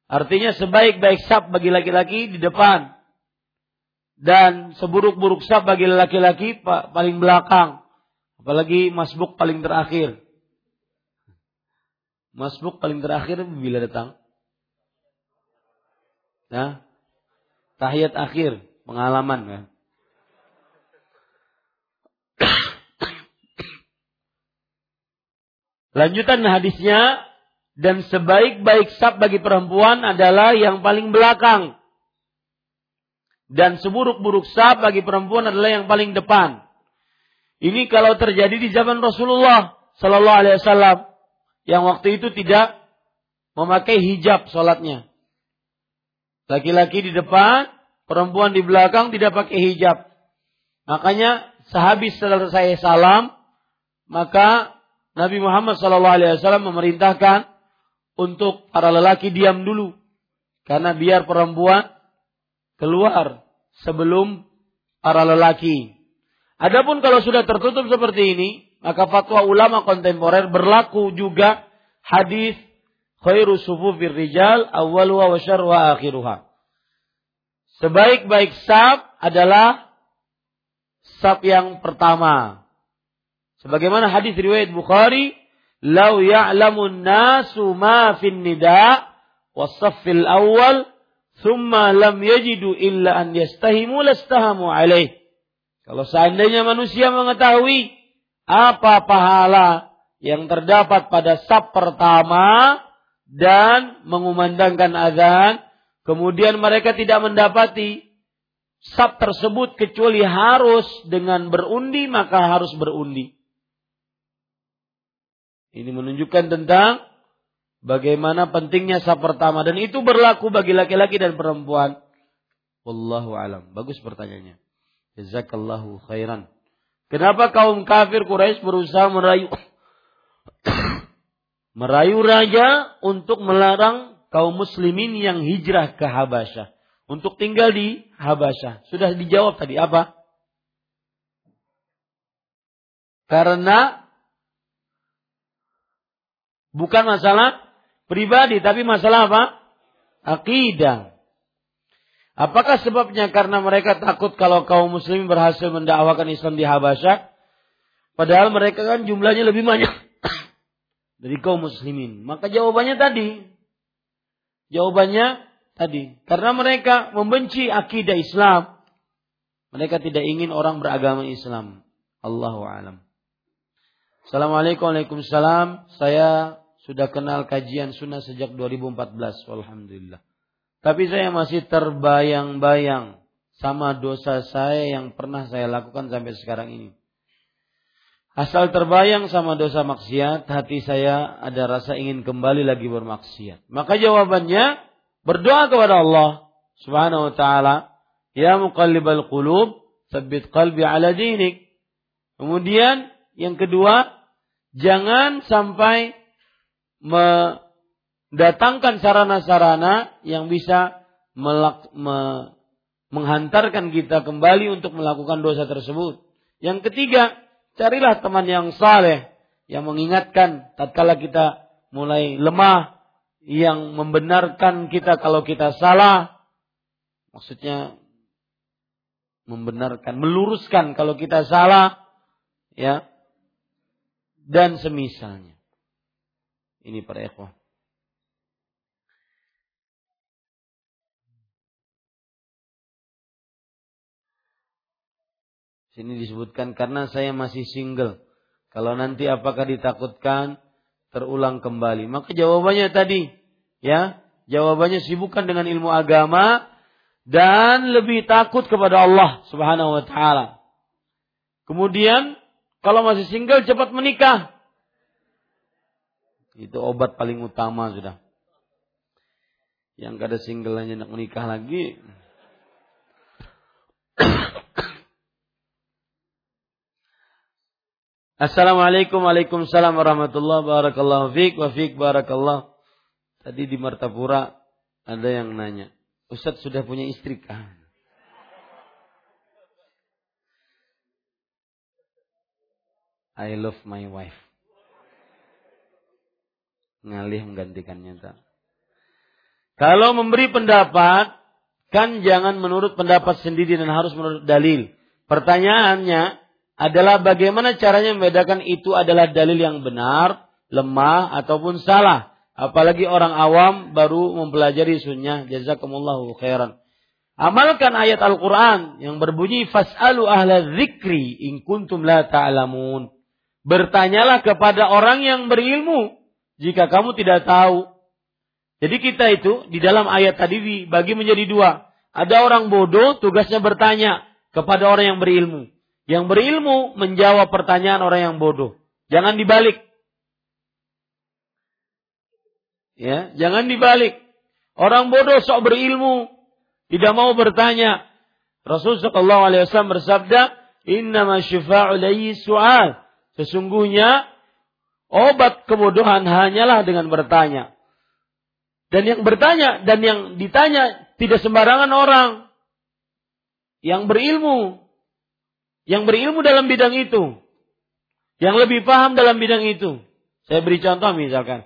Artinya sebaik-baik sab bagi laki-laki di depan dan seburuk-buruk sab bagi laki-laki paling belakang. Apalagi masbuk paling terakhir. Masbuk paling terakhir bila datang? Nah, tahiyat akhir, pengalaman ya. Lanjutan hadisnya dan sebaik-baik sab bagi perempuan adalah yang paling belakang. Dan seburuk-buruk sab bagi perempuan adalah yang paling depan. Ini kalau terjadi di zaman Rasulullah Sallallahu Alaihi Wasallam yang waktu itu tidak memakai hijab sholatnya. Laki-laki di depan, perempuan di belakang tidak pakai hijab. Makanya sehabis selesai salam, maka Nabi Muhammad SAW memerintahkan untuk para lelaki diam dulu. Karena biar perempuan keluar sebelum para lelaki. Adapun kalau sudah tertutup seperti ini, maka fatwa ulama kontemporer berlaku juga hadis khairu sufufir rijal awwaluha wa syarruha akhiruha. Sebaik-baik sab adalah sab yang pertama. Sebagaimana hadis riwayat Bukhari, "Lau ya'lamun nasu ma fin nida was-saffil awwal, thumma lam yajidu illa an yastahimu lastahamu alaih." Kalau seandainya manusia mengetahui apa pahala yang terdapat pada sab pertama dan mengumandangkan azan, kemudian mereka tidak mendapati sab tersebut kecuali harus dengan berundi maka harus berundi. Ini menunjukkan tentang bagaimana pentingnya sab pertama dan itu berlaku bagi laki-laki dan perempuan. Wallahu alam. Bagus pertanyaannya. Jazakallahu khairan. Kenapa kaum kafir Quraisy berusaha merayu merayu raja untuk melarang kaum muslimin yang hijrah ke Habasyah untuk tinggal di Habasyah? Sudah dijawab tadi apa? Karena bukan masalah pribadi tapi masalah apa? Akidah. Apakah sebabnya karena mereka takut kalau kaum muslim berhasil mendakwakan Islam di Habasyah? Padahal mereka kan jumlahnya lebih banyak dari kaum muslimin. Maka jawabannya tadi. Jawabannya tadi. Karena mereka membenci akidah Islam. Mereka tidak ingin orang beragama Islam. Allahu alam. Assalamualaikum Waalaikumsalam. Saya sudah kenal kajian sunnah sejak 2014. Alhamdulillah. Tapi saya masih terbayang-bayang sama dosa saya yang pernah saya lakukan sampai sekarang ini. Asal terbayang sama dosa maksiat, hati saya ada rasa ingin kembali lagi bermaksiat. Maka jawabannya berdoa kepada Allah Subhanahu wa taala, "Ya muqallibal qulub, tsabbit qalbi ala dinik." Kemudian yang kedua, jangan sampai me datangkan sarana-sarana yang bisa me, menghantarkan kita kembali untuk melakukan dosa tersebut. Yang ketiga, carilah teman yang saleh yang mengingatkan tatkala kita mulai lemah, yang membenarkan kita kalau kita salah. Maksudnya membenarkan, meluruskan kalau kita salah, ya. Dan semisalnya. Ini para ikhwah. Sini disebutkan karena saya masih single. Kalau nanti apakah ditakutkan terulang kembali? Maka jawabannya tadi, ya, jawabannya sibukkan dengan ilmu agama dan lebih takut kepada Allah Subhanahu wa taala. Kemudian kalau masih single cepat menikah. Itu obat paling utama sudah. Yang kada single hanya nak menikah lagi. Assalamualaikum Waalaikumsalam warahmatullahi wabarakatuh. Fik wa fik barakallah. Tadi di Martapura ada yang nanya, Ustadz sudah punya istri kah? I love my wife. Ngalih menggantikannya tak. Kalau memberi pendapat, kan jangan menurut pendapat sendiri dan harus menurut dalil. Pertanyaannya, adalah bagaimana caranya membedakan itu adalah dalil yang benar lemah ataupun salah. Apalagi orang awam baru mempelajari sunnah. Jazakumullahu khairan. Amalkan ayat Al-Quran yang berbunyi fas'alu ahla zikri in kuntum la ta'lamun. Bertanyalah kepada orang yang berilmu jika kamu tidak tahu. Jadi kita itu di dalam ayat tadi dibagi menjadi dua. Ada orang bodoh tugasnya bertanya kepada orang yang berilmu. Yang berilmu menjawab pertanyaan orang yang bodoh. Jangan dibalik. Ya, jangan dibalik. Orang bodoh sok berilmu, tidak mau bertanya. Rasul sallallahu alaihi wasallam bersabda, "Innama syifa'u su'al." Sesungguhnya obat kebodohan hanyalah dengan bertanya. Dan yang bertanya dan yang ditanya tidak sembarangan orang. Yang berilmu. Yang berilmu dalam bidang itu. Yang lebih paham dalam bidang itu. Saya beri contoh misalkan.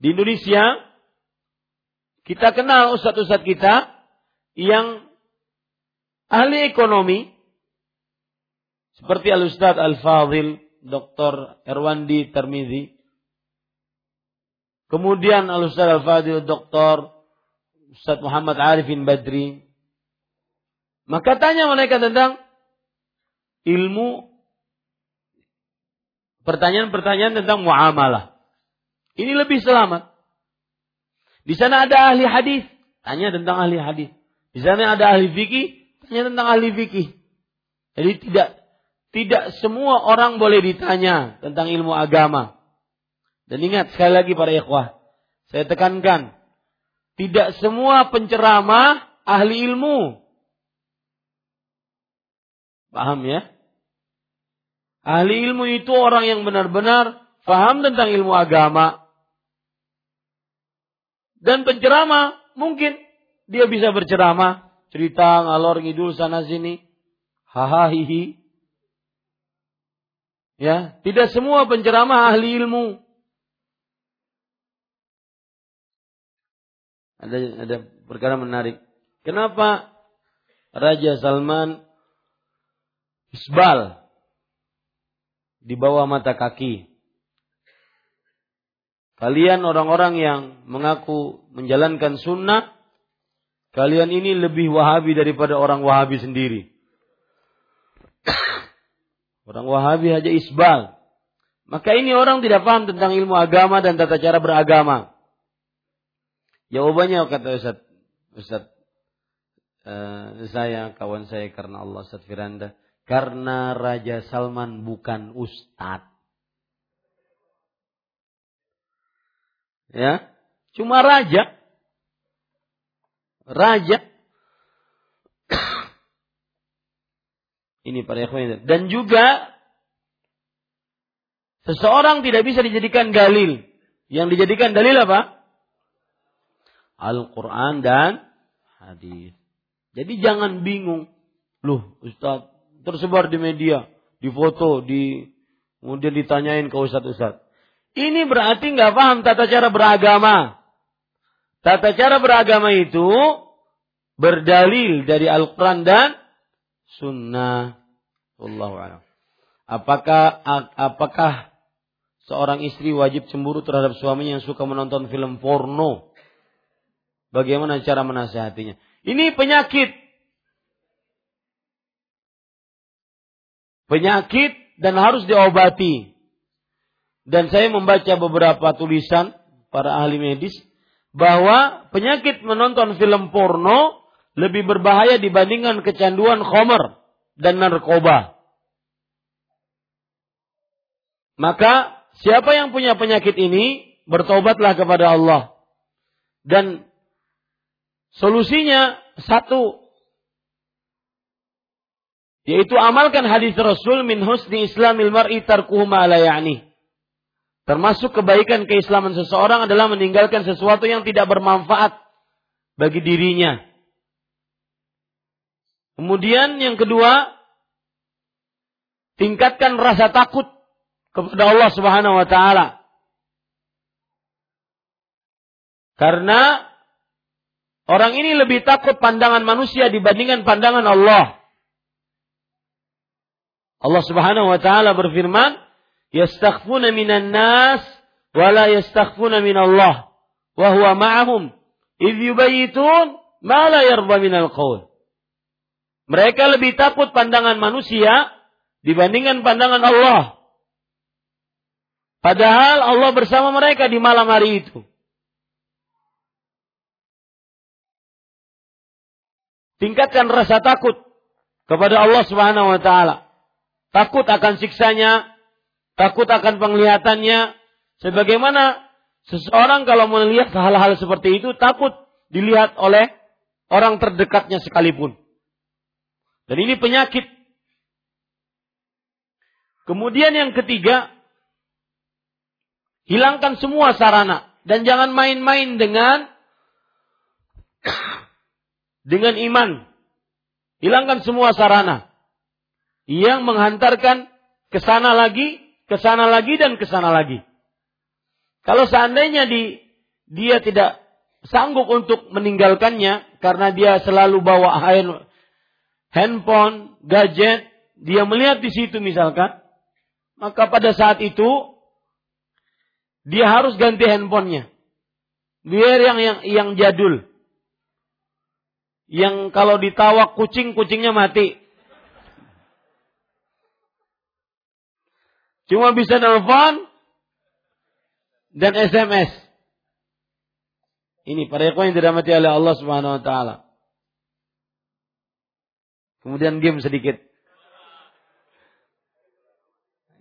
Di Indonesia, kita kenal ustadz-ustadz kita yang ahli ekonomi, seperti Al-Ustadz Al-Fadhil, Dr. Erwandi Termizi, kemudian Al-Ustadz Al-Fadhil, Dr. Ustadz Muhammad Arifin Badri. Maka tanya mereka tentang ilmu pertanyaan-pertanyaan tentang muamalah. Ini lebih selamat. Di sana ada ahli hadis, tanya tentang ahli hadis. Di sana ada ahli fikih, tanya tentang ahli fikih. Jadi tidak tidak semua orang boleh ditanya tentang ilmu agama. Dan ingat sekali lagi para ikhwah, saya tekankan, tidak semua penceramah ahli ilmu. Paham ya? Ahli ilmu itu orang yang benar-benar paham tentang ilmu agama. Dan penceramah mungkin dia bisa berceramah, cerita ngalor ngidul sana sini. Hahaha hihi. Ya, tidak semua penceramah ahli ilmu. Ada ada perkara menarik. Kenapa Raja Salman isbal di bawah mata kaki? Kalian orang-orang yang mengaku menjalankan sunnah, kalian ini lebih wahabi daripada orang wahabi sendiri. orang wahabi aja isbal. Maka ini orang tidak paham tentang ilmu agama dan tata cara beragama. Jawabannya kata Ustaz, Ustaz uh, saya, kawan saya karena Allah Ustaz Firanda. Karena Raja Salman bukan ustadz. Ya, cuma raja. Raja. Ini para ikhwan. Dan juga seseorang tidak bisa dijadikan dalil. Yang dijadikan dalil apa? Al-Quran dan hadis. Jadi jangan bingung. Loh, Ustaz, tersebar di media, di foto, di kemudian ditanyain ke Ustaz-Ustaz. Ini berarti nggak paham tata cara beragama. Tata cara beragama itu berdalil dari Al-Quran dan Sunnah. Allah Apakah apakah seorang istri wajib cemburu terhadap suaminya yang suka menonton film porno? Bagaimana cara menasihatinya? Ini penyakit. Penyakit dan harus diobati. Dan saya membaca beberapa tulisan para ahli medis bahwa penyakit menonton film porno lebih berbahaya dibandingkan kecanduan khomer dan narkoba. Maka siapa yang punya penyakit ini bertobatlah kepada Allah. Dan solusinya satu yaitu amalkan hadis Rasul min husni islamil mar'i tarkuhu ma la ya'ni. Termasuk kebaikan keislaman seseorang adalah meninggalkan sesuatu yang tidak bermanfaat bagi dirinya. Kemudian yang kedua, tingkatkan rasa takut kepada Allah Subhanahu wa taala. Karena orang ini lebih takut pandangan manusia dibandingkan pandangan Allah. Allah Subhanahu wa taala berfirman, yastakhfuna minan nas wa la yastakhfuna min Allah wa huwa ma'ahum idh yubayitun ma la yarda minal qaul. Mereka lebih takut pandangan manusia dibandingkan pandangan Allah. Padahal Allah bersama mereka di malam hari itu. Tingkatkan rasa takut kepada Allah Subhanahu wa taala. Takut akan siksanya, takut akan penglihatannya. Sebagaimana seseorang kalau melihat hal-hal seperti itu takut dilihat oleh orang terdekatnya sekalipun. Dan ini penyakit. Kemudian yang ketiga, hilangkan semua sarana dan jangan main-main dengan dengan iman. Hilangkan semua sarana yang menghantarkan ke sana lagi, ke sana lagi dan ke sana lagi. Kalau seandainya di dia tidak sanggup untuk meninggalkannya karena dia selalu bawa handphone, gadget, dia melihat di situ misalkan, maka pada saat itu dia harus ganti handphonenya. Biar yang yang yang jadul yang kalau ditawak kucing, kucingnya mati. Cuma bisa nelfon dan SMS. Ini para ikhwan yang dirahmati oleh Allah Subhanahu wa taala. Kemudian game sedikit.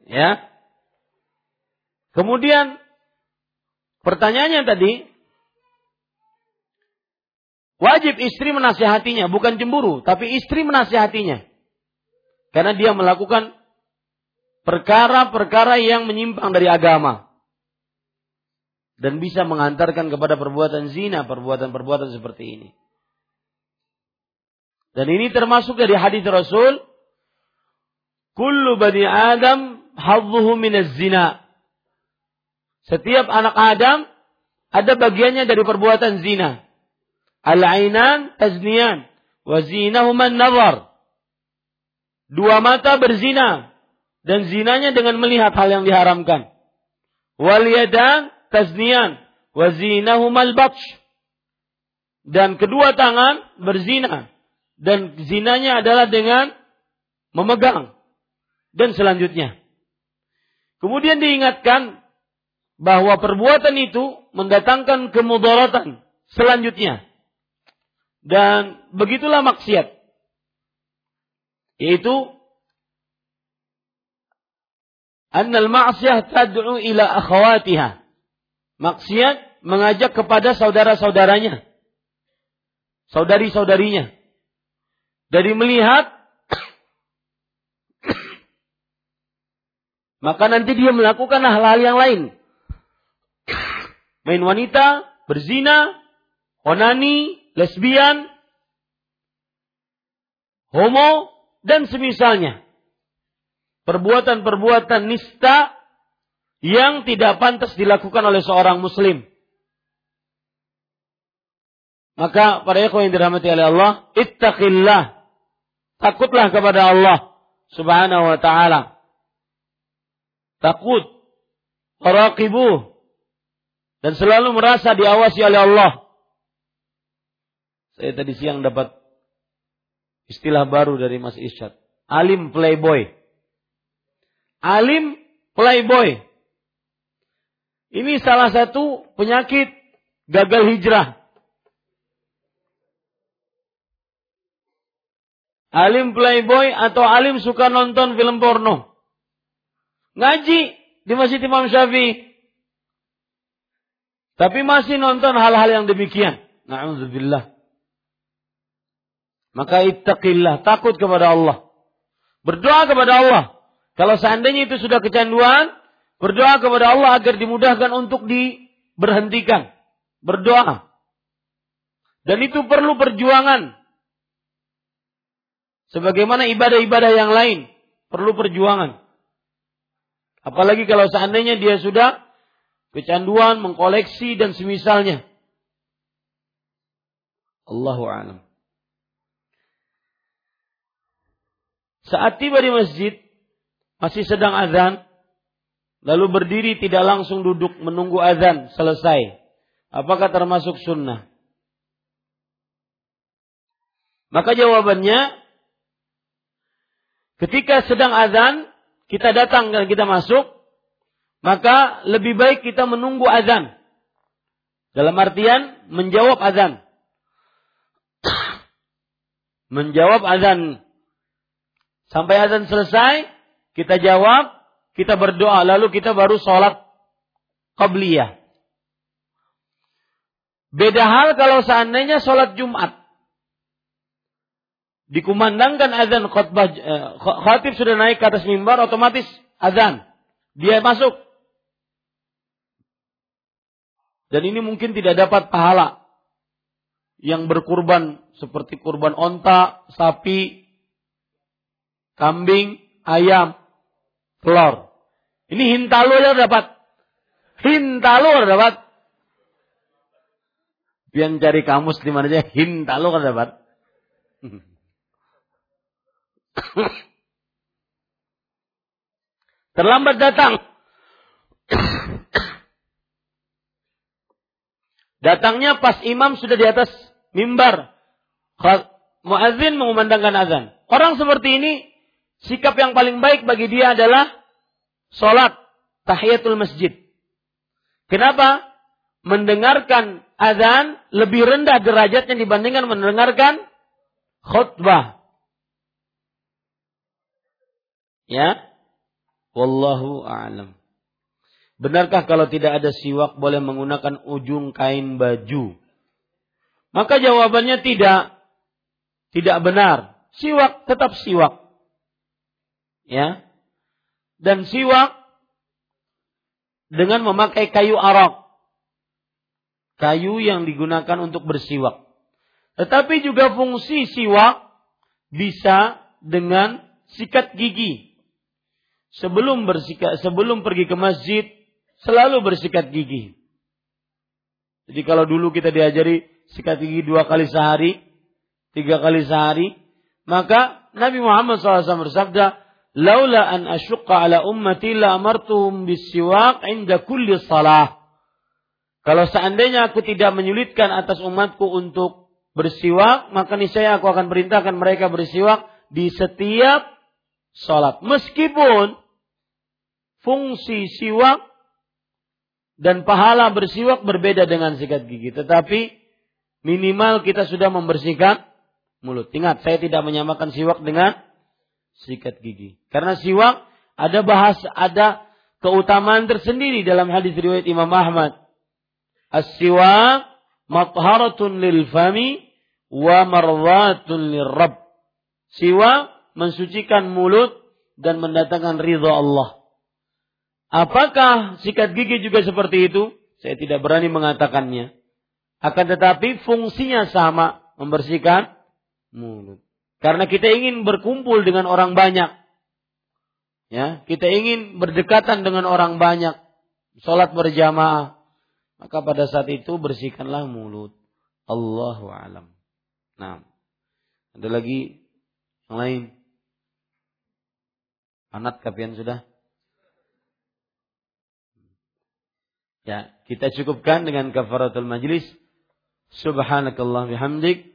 Ya. Kemudian pertanyaannya tadi, Wajib istri menasihatinya, bukan cemburu, tapi istri menasihatinya. Karena dia melakukan perkara-perkara yang menyimpang dari agama. Dan bisa mengantarkan kepada perbuatan zina, perbuatan-perbuatan seperti ini. Dan ini termasuk dari hadis Rasul, Kullu bani Adam hadzuhu minaz zina. Setiap anak Adam ada bagiannya dari perbuatan zina. Al-ainan tazniyan wa zinahuma nazar. Dua mata berzina dan zinanya dengan melihat hal yang diharamkan. Wal yadan tazniyan wa zinahuma al-batsh. Dan kedua tangan berzina dan zinanya adalah dengan memegang dan selanjutnya. Kemudian diingatkan bahwa perbuatan itu mendatangkan kemudaratan selanjutnya. Dan begitulah maksiat. Yaitu annal ma'siyah tad'u ila akhawatiha. Maksiat mengajak kepada saudara-saudaranya. Saudari-saudarinya. Dari melihat maka nanti dia melakukan hal-hal yang lain. Main wanita, berzina, onani, lesbian, homo, dan semisalnya. Perbuatan-perbuatan nista yang tidak pantas dilakukan oleh seorang muslim. Maka para ikhwan yang dirahmati oleh Allah, ittaqillah. Takutlah kepada Allah Subhanahu wa taala. Takut, raqibuh dan selalu merasa diawasi oleh Allah. Saya tadi siang dapat istilah baru dari Mas Isyad. Alim playboy. Alim playboy. Ini salah satu penyakit gagal hijrah. Alim playboy atau alim suka nonton film porno. Ngaji di Masjid Imam Syafi'i. Tapi masih nonton hal-hal yang demikian. Na'udzubillah. Maka ittaqillah, takut kepada Allah. Berdoa kepada Allah. Kalau seandainya itu sudah kecanduan, berdoa kepada Allah agar dimudahkan untuk diberhentikan. Berdoa. Dan itu perlu perjuangan. Sebagaimana ibadah-ibadah yang lain, perlu perjuangan. Apalagi kalau seandainya dia sudah kecanduan, mengkoleksi dan semisalnya. Allahu a'lam. Saat tiba di masjid, masih sedang azan, lalu berdiri tidak langsung duduk menunggu azan selesai. Apakah termasuk sunnah? Maka jawabannya ketika sedang azan kita datang dan kita masuk maka lebih baik kita menunggu azan. Dalam artian menjawab azan. menjawab azan. Sampai azan selesai, kita jawab, kita berdoa, lalu kita baru sholat qabliyah. Beda hal kalau seandainya sholat Jumat. Dikumandangkan azan khutbah eh, khatib sudah naik ke atas mimbar otomatis azan. Dia masuk. Dan ini mungkin tidak dapat pahala yang berkurban seperti kurban onta, sapi, kambing, ayam, telur. Ini hintalu ya dapat. Hintalu dapat. Biar cari kamus di mana aja hintalu kan dapat. Terlambat datang. Datangnya pas imam sudah di atas mimbar. Muazzin mengumandangkan azan. Orang seperti ini, sikap yang paling baik bagi dia adalah sholat tahiyatul masjid. Kenapa? Mendengarkan azan lebih rendah derajatnya dibandingkan mendengarkan khutbah. Ya. Wallahu a'lam. Benarkah kalau tidak ada siwak boleh menggunakan ujung kain baju? Maka jawabannya tidak. Tidak benar. Siwak tetap siwak. Ya. Dan siwak dengan memakai kayu arak. Kayu yang digunakan untuk bersiwak. Tetapi juga fungsi siwak bisa dengan sikat gigi. Sebelum bersikat, sebelum pergi ke masjid, selalu bersikat gigi. Jadi kalau dulu kita diajari sikat gigi dua kali sehari, tiga kali sehari, maka Nabi Muhammad SAW bersabda, "Laula an asyqa ala ummati la amartuhum bisiwak inda kulli salah." Kalau seandainya aku tidak menyulitkan atas umatku untuk bersiwak, maka niscaya aku akan perintahkan mereka bersiwak di setiap sholat. Meskipun fungsi siwak dan pahala bersiwak berbeda dengan sikat gigi. Tetapi minimal kita sudah membersihkan mulut. Ingat, saya tidak menyamakan siwak dengan sikat gigi. Karena siwak ada bahas, ada keutamaan tersendiri dalam hadis riwayat Imam Ahmad. As-siwak matharatun lil fami wa marwatun lil rabb. Siwak mensucikan mulut dan mendatangkan ridha Allah. Apakah sikat gigi juga seperti itu? Saya tidak berani mengatakannya. Akan tetapi fungsinya sama, membersihkan mulut. Karena kita ingin berkumpul dengan orang banyak. Ya, kita ingin berdekatan dengan orang banyak. Salat berjamaah. Maka pada saat itu bersihkanlah mulut. Allahu alam. Nah, ada lagi yang lain? Anat kapian sudah? Ya, kita cukupkan dengan kafaratul majlis. Subhanakallah bihamdik.